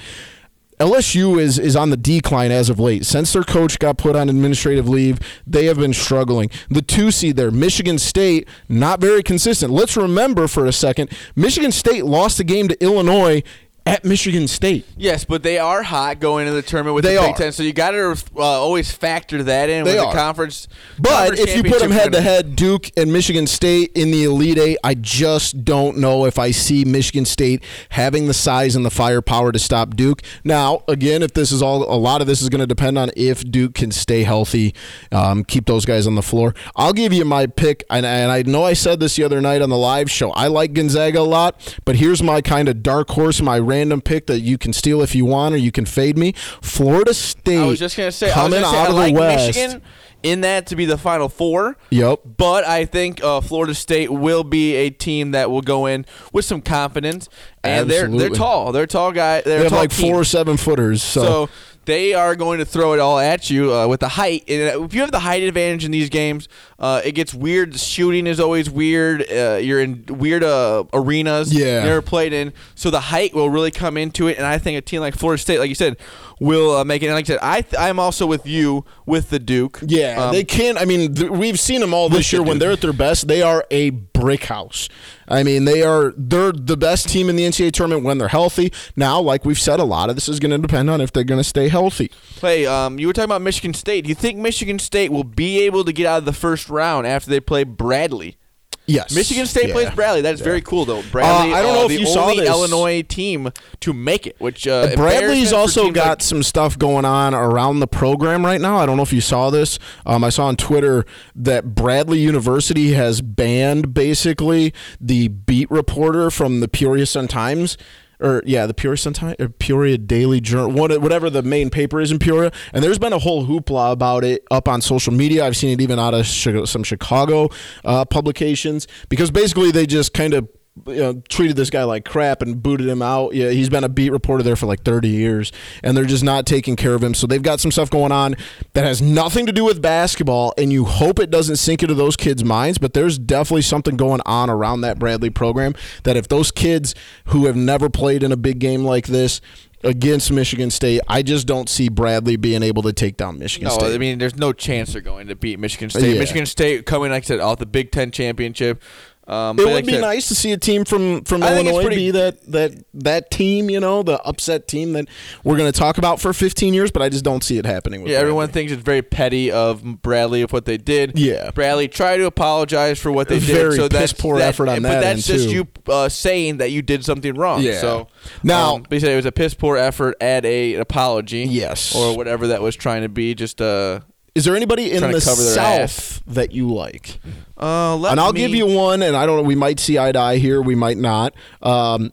LSU is is on the decline as of late. Since their coach got put on administrative leave, they have been struggling. The two seed there, Michigan State, not very consistent. Let's remember for a second, Michigan State lost the game to Illinois at Michigan State. Yes, but they are hot going into the tournament with They the Big are. Ten, so you got to uh, always factor that in They with are. the conference. But conference if you put them head to head, Duke and Michigan State in the Elite Eight, I just don't know if I see Michigan State having the size and the firepower to stop Duke. Now, again, if this is all, a lot of this is going to depend on if Duke can stay healthy, um, keep those guys on the floor. I'll give you my pick, and, and I know I said this the other night on the live show. I like Gonzaga a lot, but here's my kind of dark horse, my random pick that you can steal if you want, or you can fade me. Florida State. I was just gonna say, coming gonna say, out I of like the West. Michigan in that to be the Final Four. Yep. But I think uh, Florida State will be a team that will go in with some confidence, and they're they're tall. They're tall guys. They're They have like team. four or seven footers. So, So they are going to throw it all at you uh, with the height. And if you have the height advantage in these games, uh, it gets weird. The shooting is always weird. Uh, you're in weird uh, arenas. Yeah. never played in. So the height will really come into it. And I think a team like Florida State, like you said, will uh, make it. And like I said, I th- I'm also with you with the Duke. yeah, Um, they can. I mean, th- we've seen them all this the year. When they're at their best, they are a brick house. I mean, they are they're the best team in the NCAA tournament when they're healthy. Now, like we've said, a lot of this is going to depend on if they're going to stay healthy. Hey, um, you were talking about Michigan State. Do you think Michigan State will be able to get out of the first round after they play Bradley? Yes, Michigan State Yeah. plays Bradley. That is very cool, though. Bradley, I don't uh, know if you saw only this. Illinois team to make it. Which uh, Bradley's also got like- some stuff going on around the program right now. I don't know if you saw this. Um, I saw on Twitter that Bradley University has banned basically the beat reporter from the Peoria Sun Times. Or yeah, the Peoria Sun Peoria Daily Journal, whatever the main paper is in Peoria. And there's been a whole hoopla about it up on social media. I've seen it even out of some Chicago uh, publications because basically they just kind of you know, treated this guy like crap and booted him out. Yeah, he's been a beat reporter there for like 30 years, and they're just not taking care of him. So they've got some stuff going on that has nothing to do with basketball, and you hope it doesn't sink into those kids' minds. But there's definitely something going on around that Bradley program that if those kids who have never played in a big game like this against Michigan State, I just don't see Bradley being able to take down Michigan State. No, State. I mean, there's no chance they're going to beat Michigan State. Yeah. Michigan State coming, like I said, off the Big Ten championship. Um, It would like be said, nice to see a team from from I Illinois pretty- be that that that team, you know, the upset team that we're going to talk about for 15 years, but I just don't see it happening. With Yeah, everyone thinks it's very petty of Bradley of what they did. Yeah. Bradley tried to apologize for what they did. Very so that's piss-poor that- effort on but that But that's just too. you uh, saying that you did something wrong. Yeah. So Now- um, said it was a piss poor effort at a an apology. Yes. or whatever that was trying to be. Just uh, Is there anybody in Trying to the cover their South ass. that you like? uh let and I'll me- give you one, and I don't know. We might see eye to eye here. We might not. Um,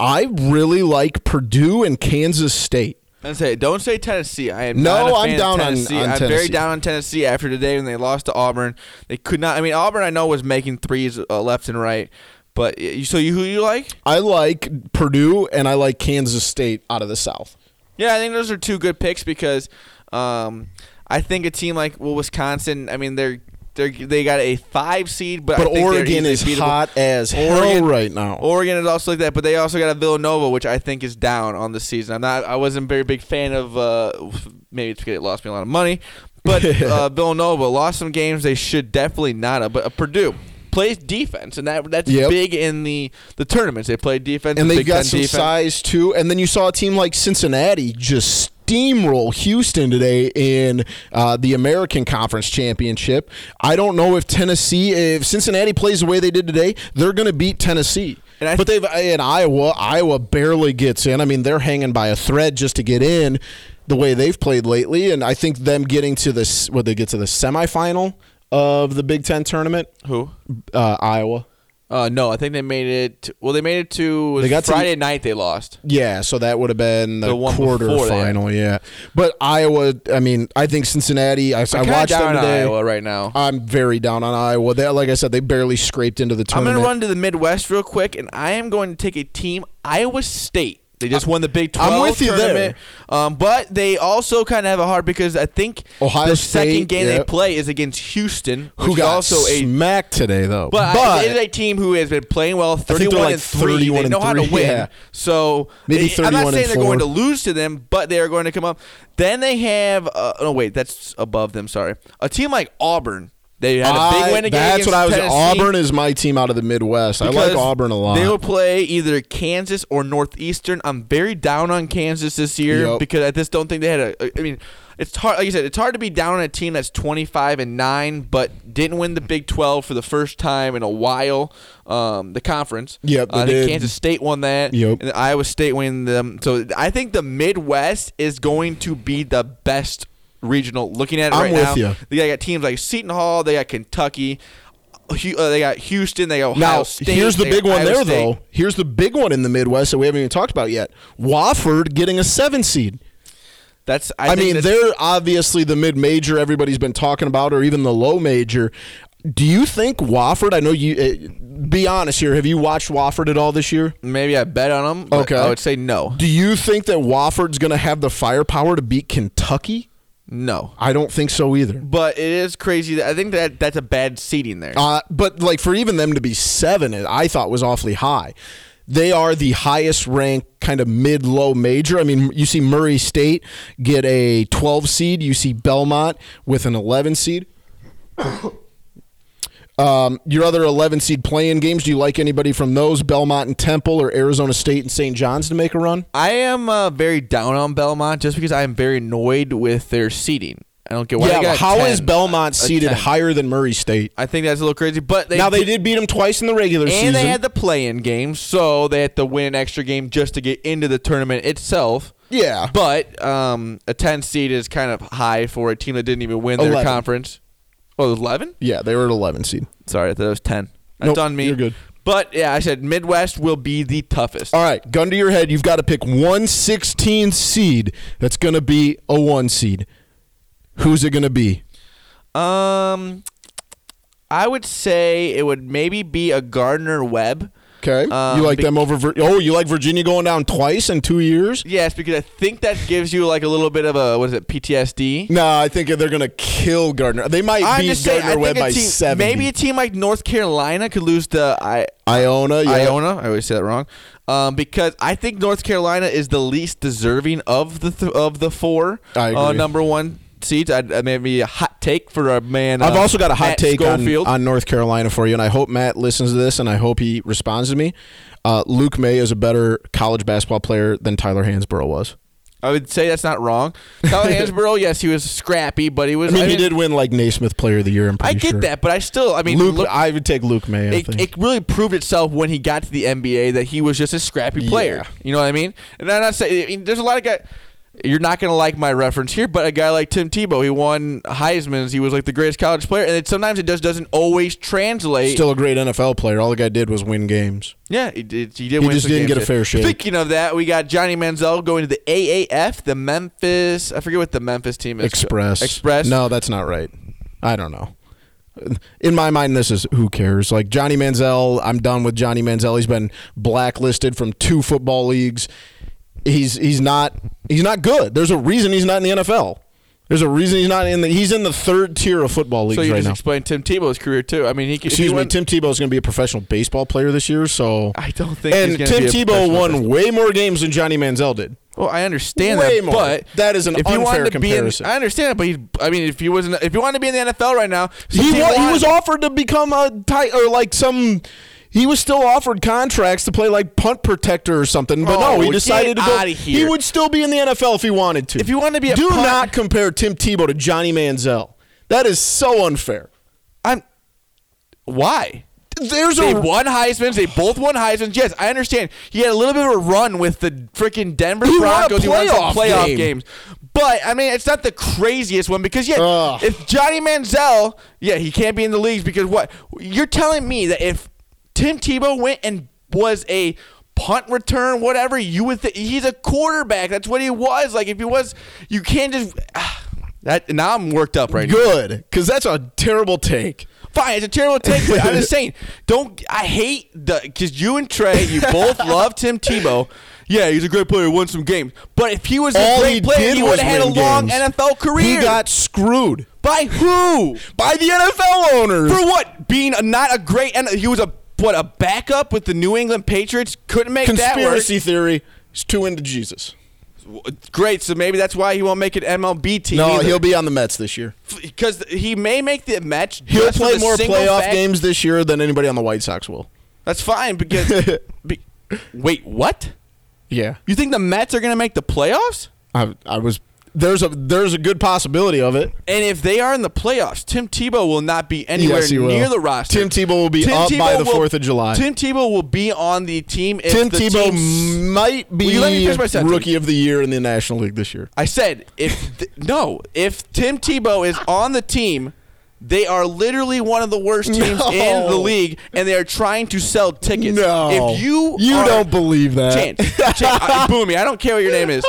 I really like Purdue and Kansas State. And say, don't say Tennessee. I am No, not a I'm fan of down on- Tennessee. on I'm very Tennessee. down on Tennessee after today when they lost to Auburn. They could not. I mean, Auburn I know was making threes uh, left and right, but you, so you who you like? I like Purdue and I like Kansas State out of the South. Yeah, I think those are two good picks because um, I think a team like well Wisconsin. I mean, they're they they got a five seed, but I But think Oregon is beatable. hot as hell Oregon- right now. Oregon is also like that, but they also got a Villanova, which I think is down on the season. I'm not. I wasn't a very big fan of. Uh, maybe it's because it lost me a lot of money, but uh, Villanova lost some games they should definitely not have. But uh, Purdue plays defense, and that that's Yep. big in the the tournaments. They play defense, and the they've Big got Ten some defense. size too. And then you saw a team like Cincinnati just steamroll Houston today in uh, the American Conference Championship. I don't know if Tennessee, if Cincinnati plays the way they did today, they're going to beat Tennessee. And I but they've in Iowa. Iowa barely gets in. I mean, they're hanging by a thread just to get in. The way they've played lately, and I think them getting to this, would they get to the semifinal of the Big Ten tournament? Who? Uh, Iowa. Uh, no, I think they made it. well, they made it to. They got got to- Friday night. They lost. Yeah, so that would have been the, The one before that. quarterfinal. Yeah, but Iowa. I mean, I think Cincinnati. I, I watched down them on today. Iowa right now. I'm very down on Iowa. They, like I said, they barely scraped into the tournament. I'm going to run to the Midwest real quick, and I am going to take a team, Iowa State. They just won the Big 12 I'm with you there. tournament. Um, but they also kind of have a hard because I think Ohio the State, second game they play is against Houston, Who got also a smacked today, though? but, but it is a team who has been playing well, think 31 they're like and 3. 31 They and know how to 3, win. yeah. So Maybe eh, I'm 31 not saying they're going to 4. lose to them, but they are going to come up. Then they have uh, oh wait, that's above them, sorry. A team like Auburn. They had a big I- win again That's what I was. Tennessee. Auburn is my team out of the Midwest. I like Because Auburn a lot. They will play either Kansas or Northeastern. I'm very down on Kansas this year Yep. because I just don't think they had a. I mean, it's hard. Like you said, it's hard to be down on a team that's 25 and nine, but didn't win the Big 12 for the first time in a while. Um, the conference. Yep, they I think did. Kansas State won that. Yep. And Iowa State winning them. So I think the Midwest is going to be the best regional. Looking at it I'm right with now, ya. they got teams like Seton Hall. They got Kentucky. Hu- uh, they got Houston. They got Ohio now, State. here's the they big one Iowa there, State. though. Here's the big one in the Midwest that we haven't even talked about yet. Wofford getting a seven seed. That's. I, I, think mean, that's- they're obviously the mid major everybody's been talking about, or even the low major. Do you think Wofford? I know you. Uh, be honest here. Have you watched Wofford at all this year? maybe I bet on them. But Okay. I would say no. Do you think that Wofford's going to have the firepower to beat Kentucky? No. I don't think so either. But it is crazy. That I think that that's a bad seeding there. Uh, but like for even them to be seven, I thought was awfully high. They are the highest ranked kind of mid low major. I mean, you see Murray State get a 12 seed. You see Belmont with an 11 seed. Um, your other 11 seed playing games, do you like anybody from those, Belmont and Temple or Arizona State and St. John's to make a run? I am uh, very down on Belmont just because I am very annoyed with their seeding. I don't get why. yeah, how 10, is Belmont seeded higher than Murray State? I think that's a little crazy. But they now, they did beat them twice in the regular and season. And they had the play-in game, so they had to win an extra game just to get into the tournament itself. yeah. But um, a 10 seed is kind of high for a team that didn't even win their conference. Oh, 11? yeah, they were at 11 seed. Sorry, I thought it was 10. That's Nope, on me. you're good. But yeah, I said Midwest will be the toughest. All right, gun to your head. You've got to pick one 16 seed that's going to be a one seed. Who's it going to be? Um, I would say it would maybe be a Gardner Webb. Okay, Um, you like be- them over? Vir- oh, you like Virginia going down twice in two years? Yes, because I think that gives you like a little bit of a what is it PTSD. No, I think they're going to kill Gardner. They might I'm beat saying, Gardner Webb by team, seventy. maybe a team like North Carolina could lose to I, Iona. Yeah. Iona. I always say that wrong. Um, because I think North Carolina is the least deserving of the th- of the four I Uh, number one seeds. I'd, uh, maybe a hot take for a man. I've uh, also got a hot Matt take on, on North Carolina for you, and I hope Matt listens to this, and I hope he responds to me. Uh, Luke Maye is a better college basketball player than Tyler Hansbrough was. I would say that's not wrong. Tyler Hansbrough, yes, he was scrappy, but he was. I mean, he didn't- did win like Naismith Player of the Year. I'm I get sure. that, but I still. I mean, Luke, look, I would take Luke Maye. I it, it really proved itself when he got to the NBA that he was just a scrappy player. Yeah. You know what I mean? And I'm not saying I mean, there's a lot of guys. You're not going to like my reference here, but a guy like Tim Tebow, he won Heisman's. He was like the greatest college player, and it, sometimes it just doesn't always translate. Still a great NFL player. All the guy did was win games. Yeah, he did. He did. He just didn't get a fair shake. Speaking of that, we got Johnny Manziel going to the AAF, the Memphis. I forget what the Memphis team is. Express. Express. No, that's not right. I don't know. In my mind, this is who cares. Like Johnny Manziel, I'm done with Johnny Manziel. He's been blacklisted from two football leagues. He's he's not he's not good. There's a reason he's not in the NFL. There's a reason he's not in the. He's in the third tier of football leagues So you right just now. explained Tim Tebow's career too. I mean, he. if he Excuse me, went- Tim Tebow is going to be a professional baseball player this year. So I don't think. and Tim Tebow won baseball- way more games than Johnny Manziel did. Well, I understand Way that, more. but That is an if unfair wanted to be in, comparison. I understand it, but he. I mean, if he wasn't, if he wanted to be in the NFL right now, He, some wa- he was offered to become a tight or like some. He was still offered contracts to play like punt protector or something, but Oh, no, he oh, get decided to go. He would still be in the NFL if he wanted to. If you wanted to be a do punt- not compare Tim Tebow to Johnny Manziel. That is so unfair. I'm. Why? There's They a won Heisman's. They both won Heisman's. Yes, I understand. He had a little bit of a run with the freaking Denver He Broncos. He won some playoff playoff game. games. But I mean, it's not the craziest one because yeah, Ugh. if Johnny Manziel, yeah, he can't be in the leagues because what? You're telling me that if Tim Tebow went and was a punt return, whatever, you would think he's a quarterback. That's what he was. Like if he was, you can't just. ah, that now I'm worked up right now. good because that's a terrible take. Fine, it's a terrible take, but I'm just saying, don't. I hate the because you and Trey, you both love Tim Tebow. Yeah, he's a great player, won some games. But if he was a All great he player, he would have had a long games. NFL career. He got screwed by who? by the NFL owners. For what? Being a, not a great. And he was a what? A backup with the New England Patriots couldn't make that it Conspiracy theory. He's too into Jesus. Great, so maybe that's why he won't make an MLB team. No, either. he'll be on the Mets this year. because he may make the Mets. He'll play more playoff fact- games this year than anybody on the White Sox will. That's fine because. be, wait, what? Yeah, You think the Mets are going to make the playoffs? I, I was. There's a there's a good possibility of it. And if they are in the playoffs, Tim Tebow will not be anywhere Yes, near the roster. Tim Tebow will be up by the 4th of July. Tim Tebow will be on the team. If Tim the Tebow might Will you let me be finish my sentence? rookie of the year in the National League this year. I said if th- no, if Tim Tebow is on the team, they are literally one of the worst teams No. in the league, and they are trying to sell tickets. No, if you you are- don't believe that. Chance, Chance uh, Boomy, I don't care what your name is.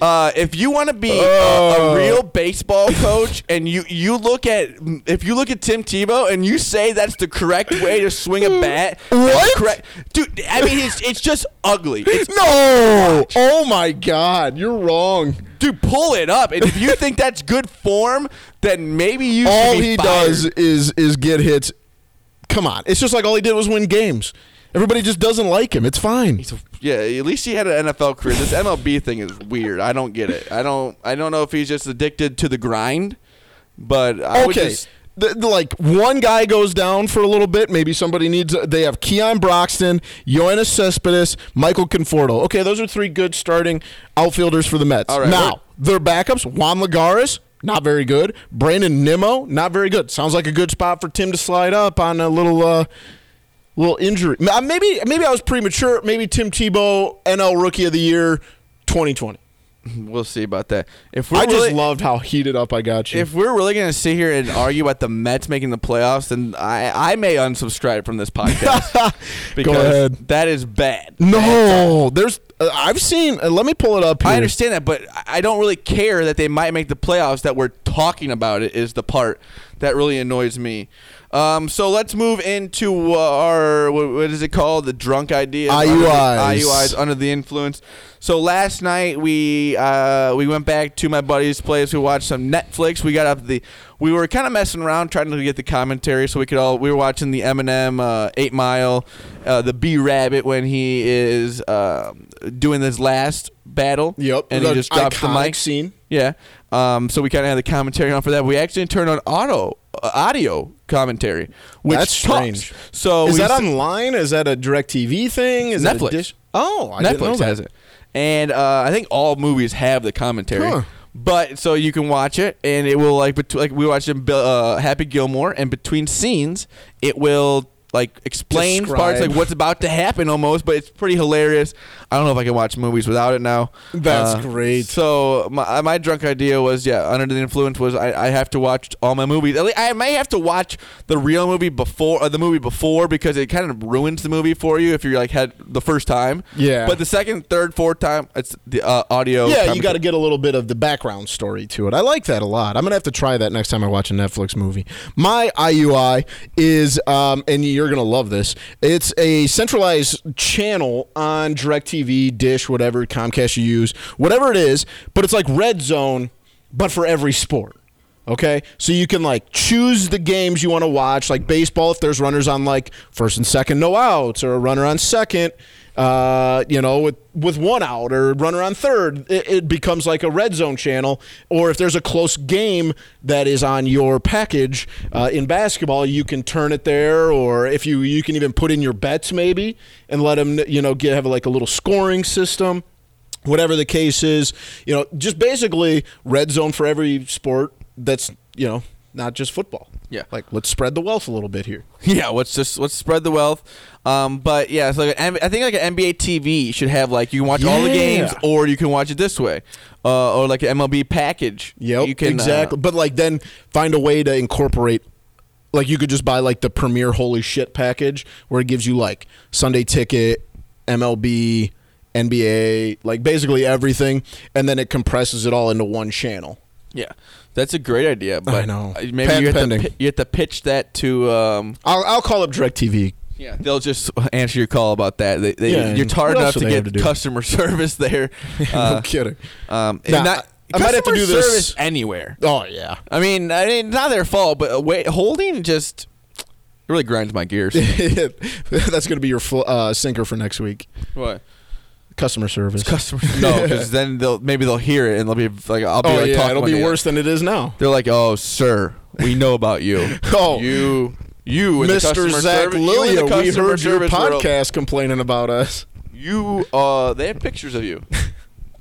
Uh, if you want to be a, Oh. a real baseball coach, and you you look at if you look at Tim Tebow and you say that's the correct way to swing a bat, What? correct, dude? I mean, it's it's just ugly. It's, No! Oh my God, you're wrong. dude, pull it up, and if you think that's good form, then maybe you. should All he fired. does is is get hits. Come on, it's just like all he did was win games. Everybody just doesn't like him. It's fine. Yeah, at least he had an NFL career. This MLB thing is weird. I don't get it. I don't. I don't know if he's just addicted to the grind, but I would okay. just. The- the, like one guy goes down for a little bit. Maybe somebody needs. They have Keon Broxton, Yoenis Cespedes, Michael Conforto. Okay, those are three good starting outfielders for the Mets. All right, now their backups: Juan Lagares, not very good. Brandon Nimmo, not very good. Sounds like a good spot for Tim to slide up on a little. Uh, Little injury. Uh, Maybe maybe I was premature. Maybe Tim Tebow, NL Rookie of the Year, 2020. We'll see about that. If we're I just really, loved how heated up I got you. if we're really gonna sit here and argue about the Mets making the playoffs, then I I may unsubscribe from this podcast because ahead. that is bad. no, there's. Uh, I've seen. Uh, let me pull it up here. I understand that, but I don't really care that they might make the playoffs. That we're talking about it is the part that really annoys me. Um, so let's move into uh, our what, what is it called? The drunk idea. IUIs. IUIs under the influence. So last night we uh, we went back to my buddy's place. We watched some Netflix. We got up the. We were kind of messing around trying to get the commentary so we could all. We were watching the Eminem uh, Eight Mile, uh, the B Rabbit when he is um doing this last battle. Yep. And the he just drops the mic. scene. Yeah. Um, so we kind of had the commentary on for that. We actually turned on auto uh, audio commentary, which That's strange. So Is that online? Is that a DirecTV thing? Is that Netflix. dish? Oh, I Netflix that. has it, and uh, I think all movies have the commentary. Huh. But so you can watch it, and it will like bet- like we watched in, uh, Happy Gilmore, and between scenes, it will like explains parts like what's about to happen almost, but it's pretty hilarious. I don't know if I can watch movies without it now. Uh, That's great. So my my drunk idea was yeah, under the influence was I, I have to watch all my movies. At least I may have to watch the real movie before or the movie before because it kind of ruins the movie for you if you're like had the first time. Yeah. But the second, third, fourth time, it's the uh, audio. Yeah, you got to get a little bit of the background story to it. I like that a lot. I'm gonna have to try that next time I watch a Netflix movie. My IUI is, um, and you're gonna love this. It's a centralized channel on DirecTV, Dish, whatever Comcast you use, whatever it is. But it's like Red Zone, but for every sport. Okay, so you can like choose the games you want to watch, like baseball. If there's runners on like first and second, no outs, or a runner on second, uh, you know, with with one out, or runner on third, it, it becomes like a red zone channel. Or if there's a close game that is on your package uh, in basketball, you can turn it there, or if you you can even put in your bets maybe and let them, you know, get have like a little scoring system whatever the case is, you know, just basically red zone for every sport that's, you know, not just football. Yeah. Like let's spread the wealth a little bit here. Yeah, let's just let's spread the wealth. Um, but yeah, it's like an, I think like an NBA TV should have like you can watch all the games, or you can watch it this way, uh, or like an MLB package. Yep. you can, uh, exactly. but like then find a way to incorporate like you could just buy like the premier holy shit package where it gives you like Sunday ticket, MLB, NBA, like basically everything and then it compresses it all into one channel. Yeah, that's a great idea. But I know. maybe you have, to, pending. you have to pitch that to. Um, I'll I'll call up DirecTV. yeah, they'll just answer your call about that. They, they, Yeah, you're tired enough to get to customer service there. no Uh, kidding. um, Nah, not, I might have to do this- anywhere. Oh yeah. I mean, I mean, not their fault, but uh, wait, holding just really grinds my gears. That's going to be your uh, sinker for next week. what? Customer service. Customer? Service. No, because then they'll maybe they'll hear it and they'll be like, I'll be oh like, yeah, talking it'll be worse than it is now. They're like, oh, sir, we know about you. Oh. you, you, in Mr. customer Zach service- Lilia, the we heard your service world. podcast complaining about us. You, uh, they have pictures of you.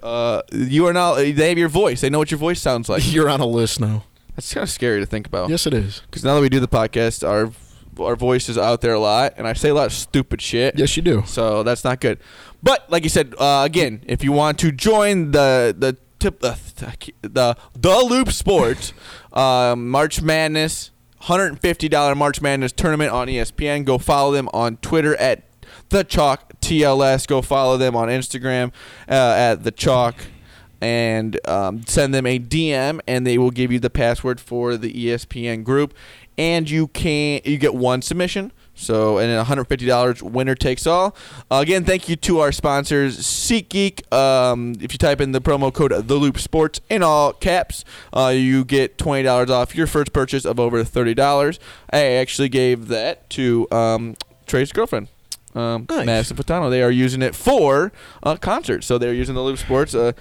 Uh, you are now. They have your voice. They know what your voice sounds like. You're on a list now. That's kind of scary to think about. Yes, it is. Because now that we do the podcast, our our voice is out there a lot, and I say a lot of stupid shit. Yes, you do. So that's not good. But like you said, uh, again, if you want to join the the tip uh, the the Loop Sports uh, March Madness, hundred and fifty dollar March Madness tournament on ESPN, go follow them on Twitter at the Chalk TLS. Go follow them on Instagram uh, at the Chalk. And um, send them a DM, and they will give you the password for the ESPN group. And you can you get one submission, so and $150 winner takes all. Uh, again, thank you to our sponsors, SeatGeek. Um, if you type in the promo code The Loop Sports in all caps, uh, you get twenty dollars off your first purchase of over thirty dollars. I actually gave that to um, Trey's girlfriend. Um, Nice. Madison Patano. They are using it for uh, concerts, so they're using the Loop Sports. Uh,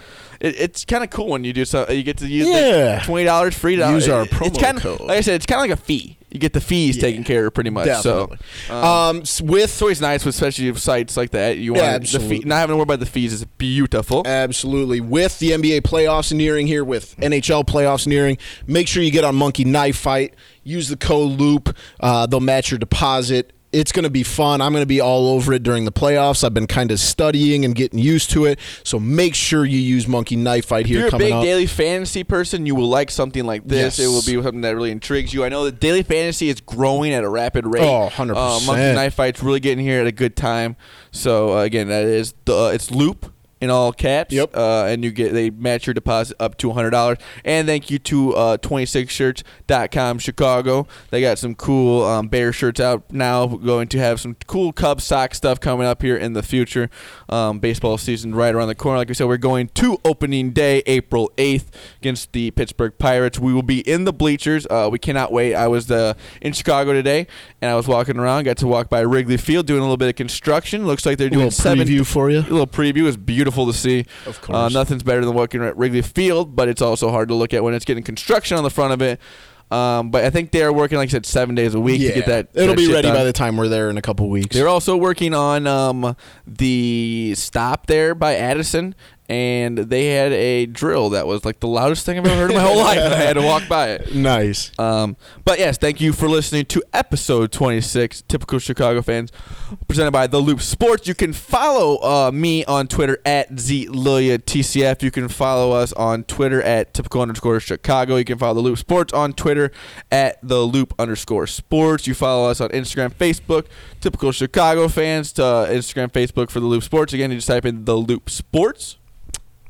it, it's kind of cool when you do so. You get to use the Yeah. twenty dollars free. to- Use our it- It's promo kind code. of like I said. It's kind of like a fee. You get the fees taken care of pretty much. Definitely. So Um, s- with it's always nice, with especially with sites like that. You want Yeah, the fee, not having to worry about the fees is beautiful. Absolutely. With the NBA playoffs nearing here, with NHL playoffs nearing, make sure you get on Monkey Knife Fight. Use the code Loop. Uh, they'll match your deposit. It's going to be fun. I'm going to be all over it during the playoffs. I've been kind of studying and getting used to it. So make sure you use Monkey Knife Fight If here you're a coming big up. daily fantasy person, you will like something like this. Yes. It will be something that really intrigues you. I know that daily fantasy is growing at a rapid rate. Oh, 100%. Uh, Monkey Knife Fight's really getting here at a good time. So uh, again, that is the it's Loop in all caps. Yep. Uh, and you get they match your deposit up to hundred dollars. And thank you to uh, 26shirts.com Chicago. They got some cool um, Bear shirts out now. Going to have some cool Cubs sock stuff coming up here in the future. Um, baseball season right around the corner. Like we said, we're going to opening day, April 8th, against the Pittsburgh Pirates. We will be in the bleachers. Uh, we cannot wait. I was uh, in Chicago today, and I was walking around. Got to walk by Wrigley Field doing a little bit of construction. Looks like they're a doing little seven preview for you. a little preview is beautiful to see. Of Uh, course. nothing's better than working at Wrigley Field, but it's also hard to look at when it's getting construction on the front of it. Um, but I think they are working, like I said, seven days a week to get that. It'll that be ready done. by the time we're there in a couple weeks. They're also working on um, the stop there by Addison and they had a drill that was like the loudest thing I've ever heard in my whole life, and I had to walk by it. Nice. Um, but yes, thank you for listening to episode 26, Typical Chicago Fans, presented by The Loop Sports. You can follow uh, me on Twitter at ZLiliaTCF. You can follow us on Twitter at typical underscore Chicago. You can follow The Loop Sports on Twitter at The Loop underscore Sports. You follow us on Instagram, Facebook, Typical Chicago Fans, to uh, Instagram, Facebook for The Loop Sports. Again, you just type in The Loop Sports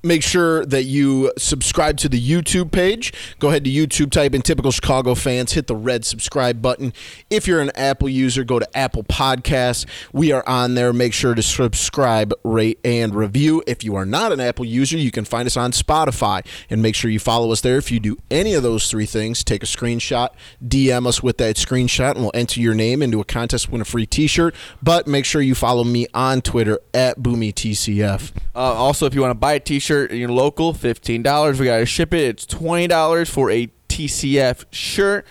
make sure that you subscribe to the YouTube page. Go ahead to YouTube, type in typical Chicago fans, hit the red subscribe button. If you're an Apple user, go to Apple Podcasts. We are on there. Make sure to subscribe, rate, and review. If you are not an Apple user, you can find us on Spotify and make sure you follow us there. If you do any of those three things, take a screenshot, DM us with that screenshot, and we'll enter your name into a contest, win a free t shirt. But make sure you follow me on Twitter at BoomyTCF. Uh, also, if you want to buy a t shirt, you're local, $15. We got to ship it. It's $20 for a TCF shirt.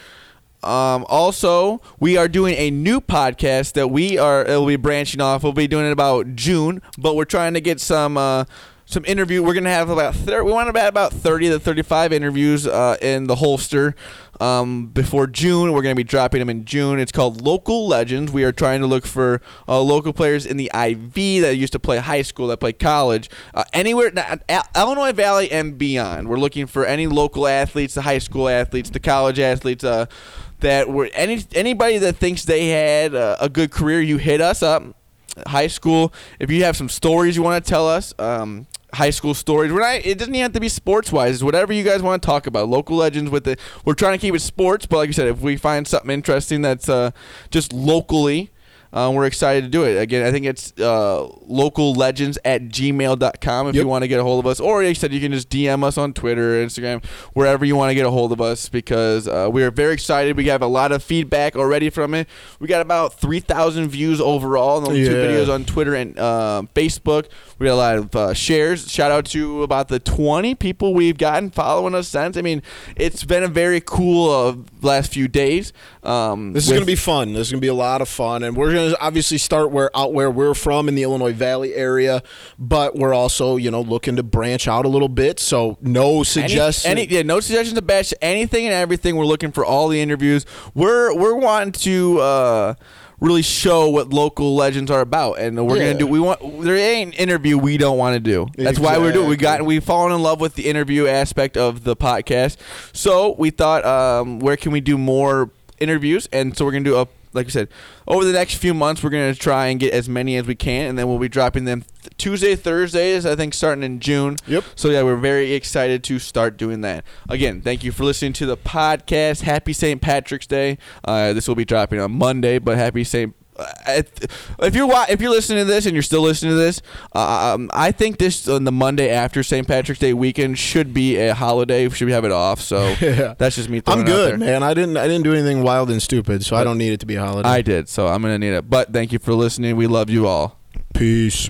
Um, also, we are doing a new podcast that we are. It'll be branching off. We'll be doing it about June, but we're trying to get some uh, some interview. We're gonna have about 30, we want to have about thirty to thirty five interviews uh, in the holster um, before June. We're gonna be dropping them in June. It's called Local Legends. We are trying to look for uh, local players in the IV that used to play high school, that play college, uh, anywhere Illinois Valley and beyond. We're looking for any local athletes, the high school athletes, the college athletes. Uh, that were any anybody that thinks they had a, a good career, you hit us up high school. If you have some stories you want to tell us, um, high school stories. We're not. It doesn't even have to be sports wise. It's whatever you guys want to talk about. Local legends with it. We're trying to keep it sports, but like you said, if we find something interesting that's uh, just locally uh, we're excited to do it. Again, I think it's uh, locallegends at gmail.com if yep. you want to get a hold of us. Or, like you said, you can just DM us on Twitter, Instagram, wherever you want to get a hold of us because uh, we are very excited. We have a lot of feedback already from it. We got about 3,000 views overall on the yeah. two videos on Twitter and uh, Facebook. We got a lot of uh, shares. Shout out to about the 20 people we've gotten following us since. I mean, it's been a very cool uh, last few days. Um, this is going to be fun. This is going to be a lot of fun, and we're going to obviously start where out where we're from in the Illinois Valley area, but we're also you know looking to branch out a little bit. So no suggestions. Any, any, yeah, no suggestions to bash anything and everything. We're looking for all the interviews. We're we're wanting to. Uh, really show what local legends are about. And we're yeah. gonna do. We want there ain't an interview we don't want to do. That's exactly. why we're doing. We got we've fallen in love with the interview aspect of the podcast. So we thought, um, where can we do more interviews, and so we're gonna do a like we said, over the next few months, we're going to try and get as many as we can, and then we'll be dropping them th- Tuesday, Thursdays, I think, starting in June. Yep. So, yeah, we're very excited to start doing that. Again, thank you for listening to the podcast. Happy St. Patrick's Day. Uh, this will be dropping on Monday, but happy St if you're if you're listening to this and you're still listening to this, uh, um, I think this on the Monday after St. Patrick's Day weekend should be a holiday. Should we have it off? So yeah. that's just me. I'm good, man. I didn't I didn't do anything wild and stupid, so but I don't need it to be a holiday. I did, so I'm gonna need it. But thank you for listening. We love you all. Peace.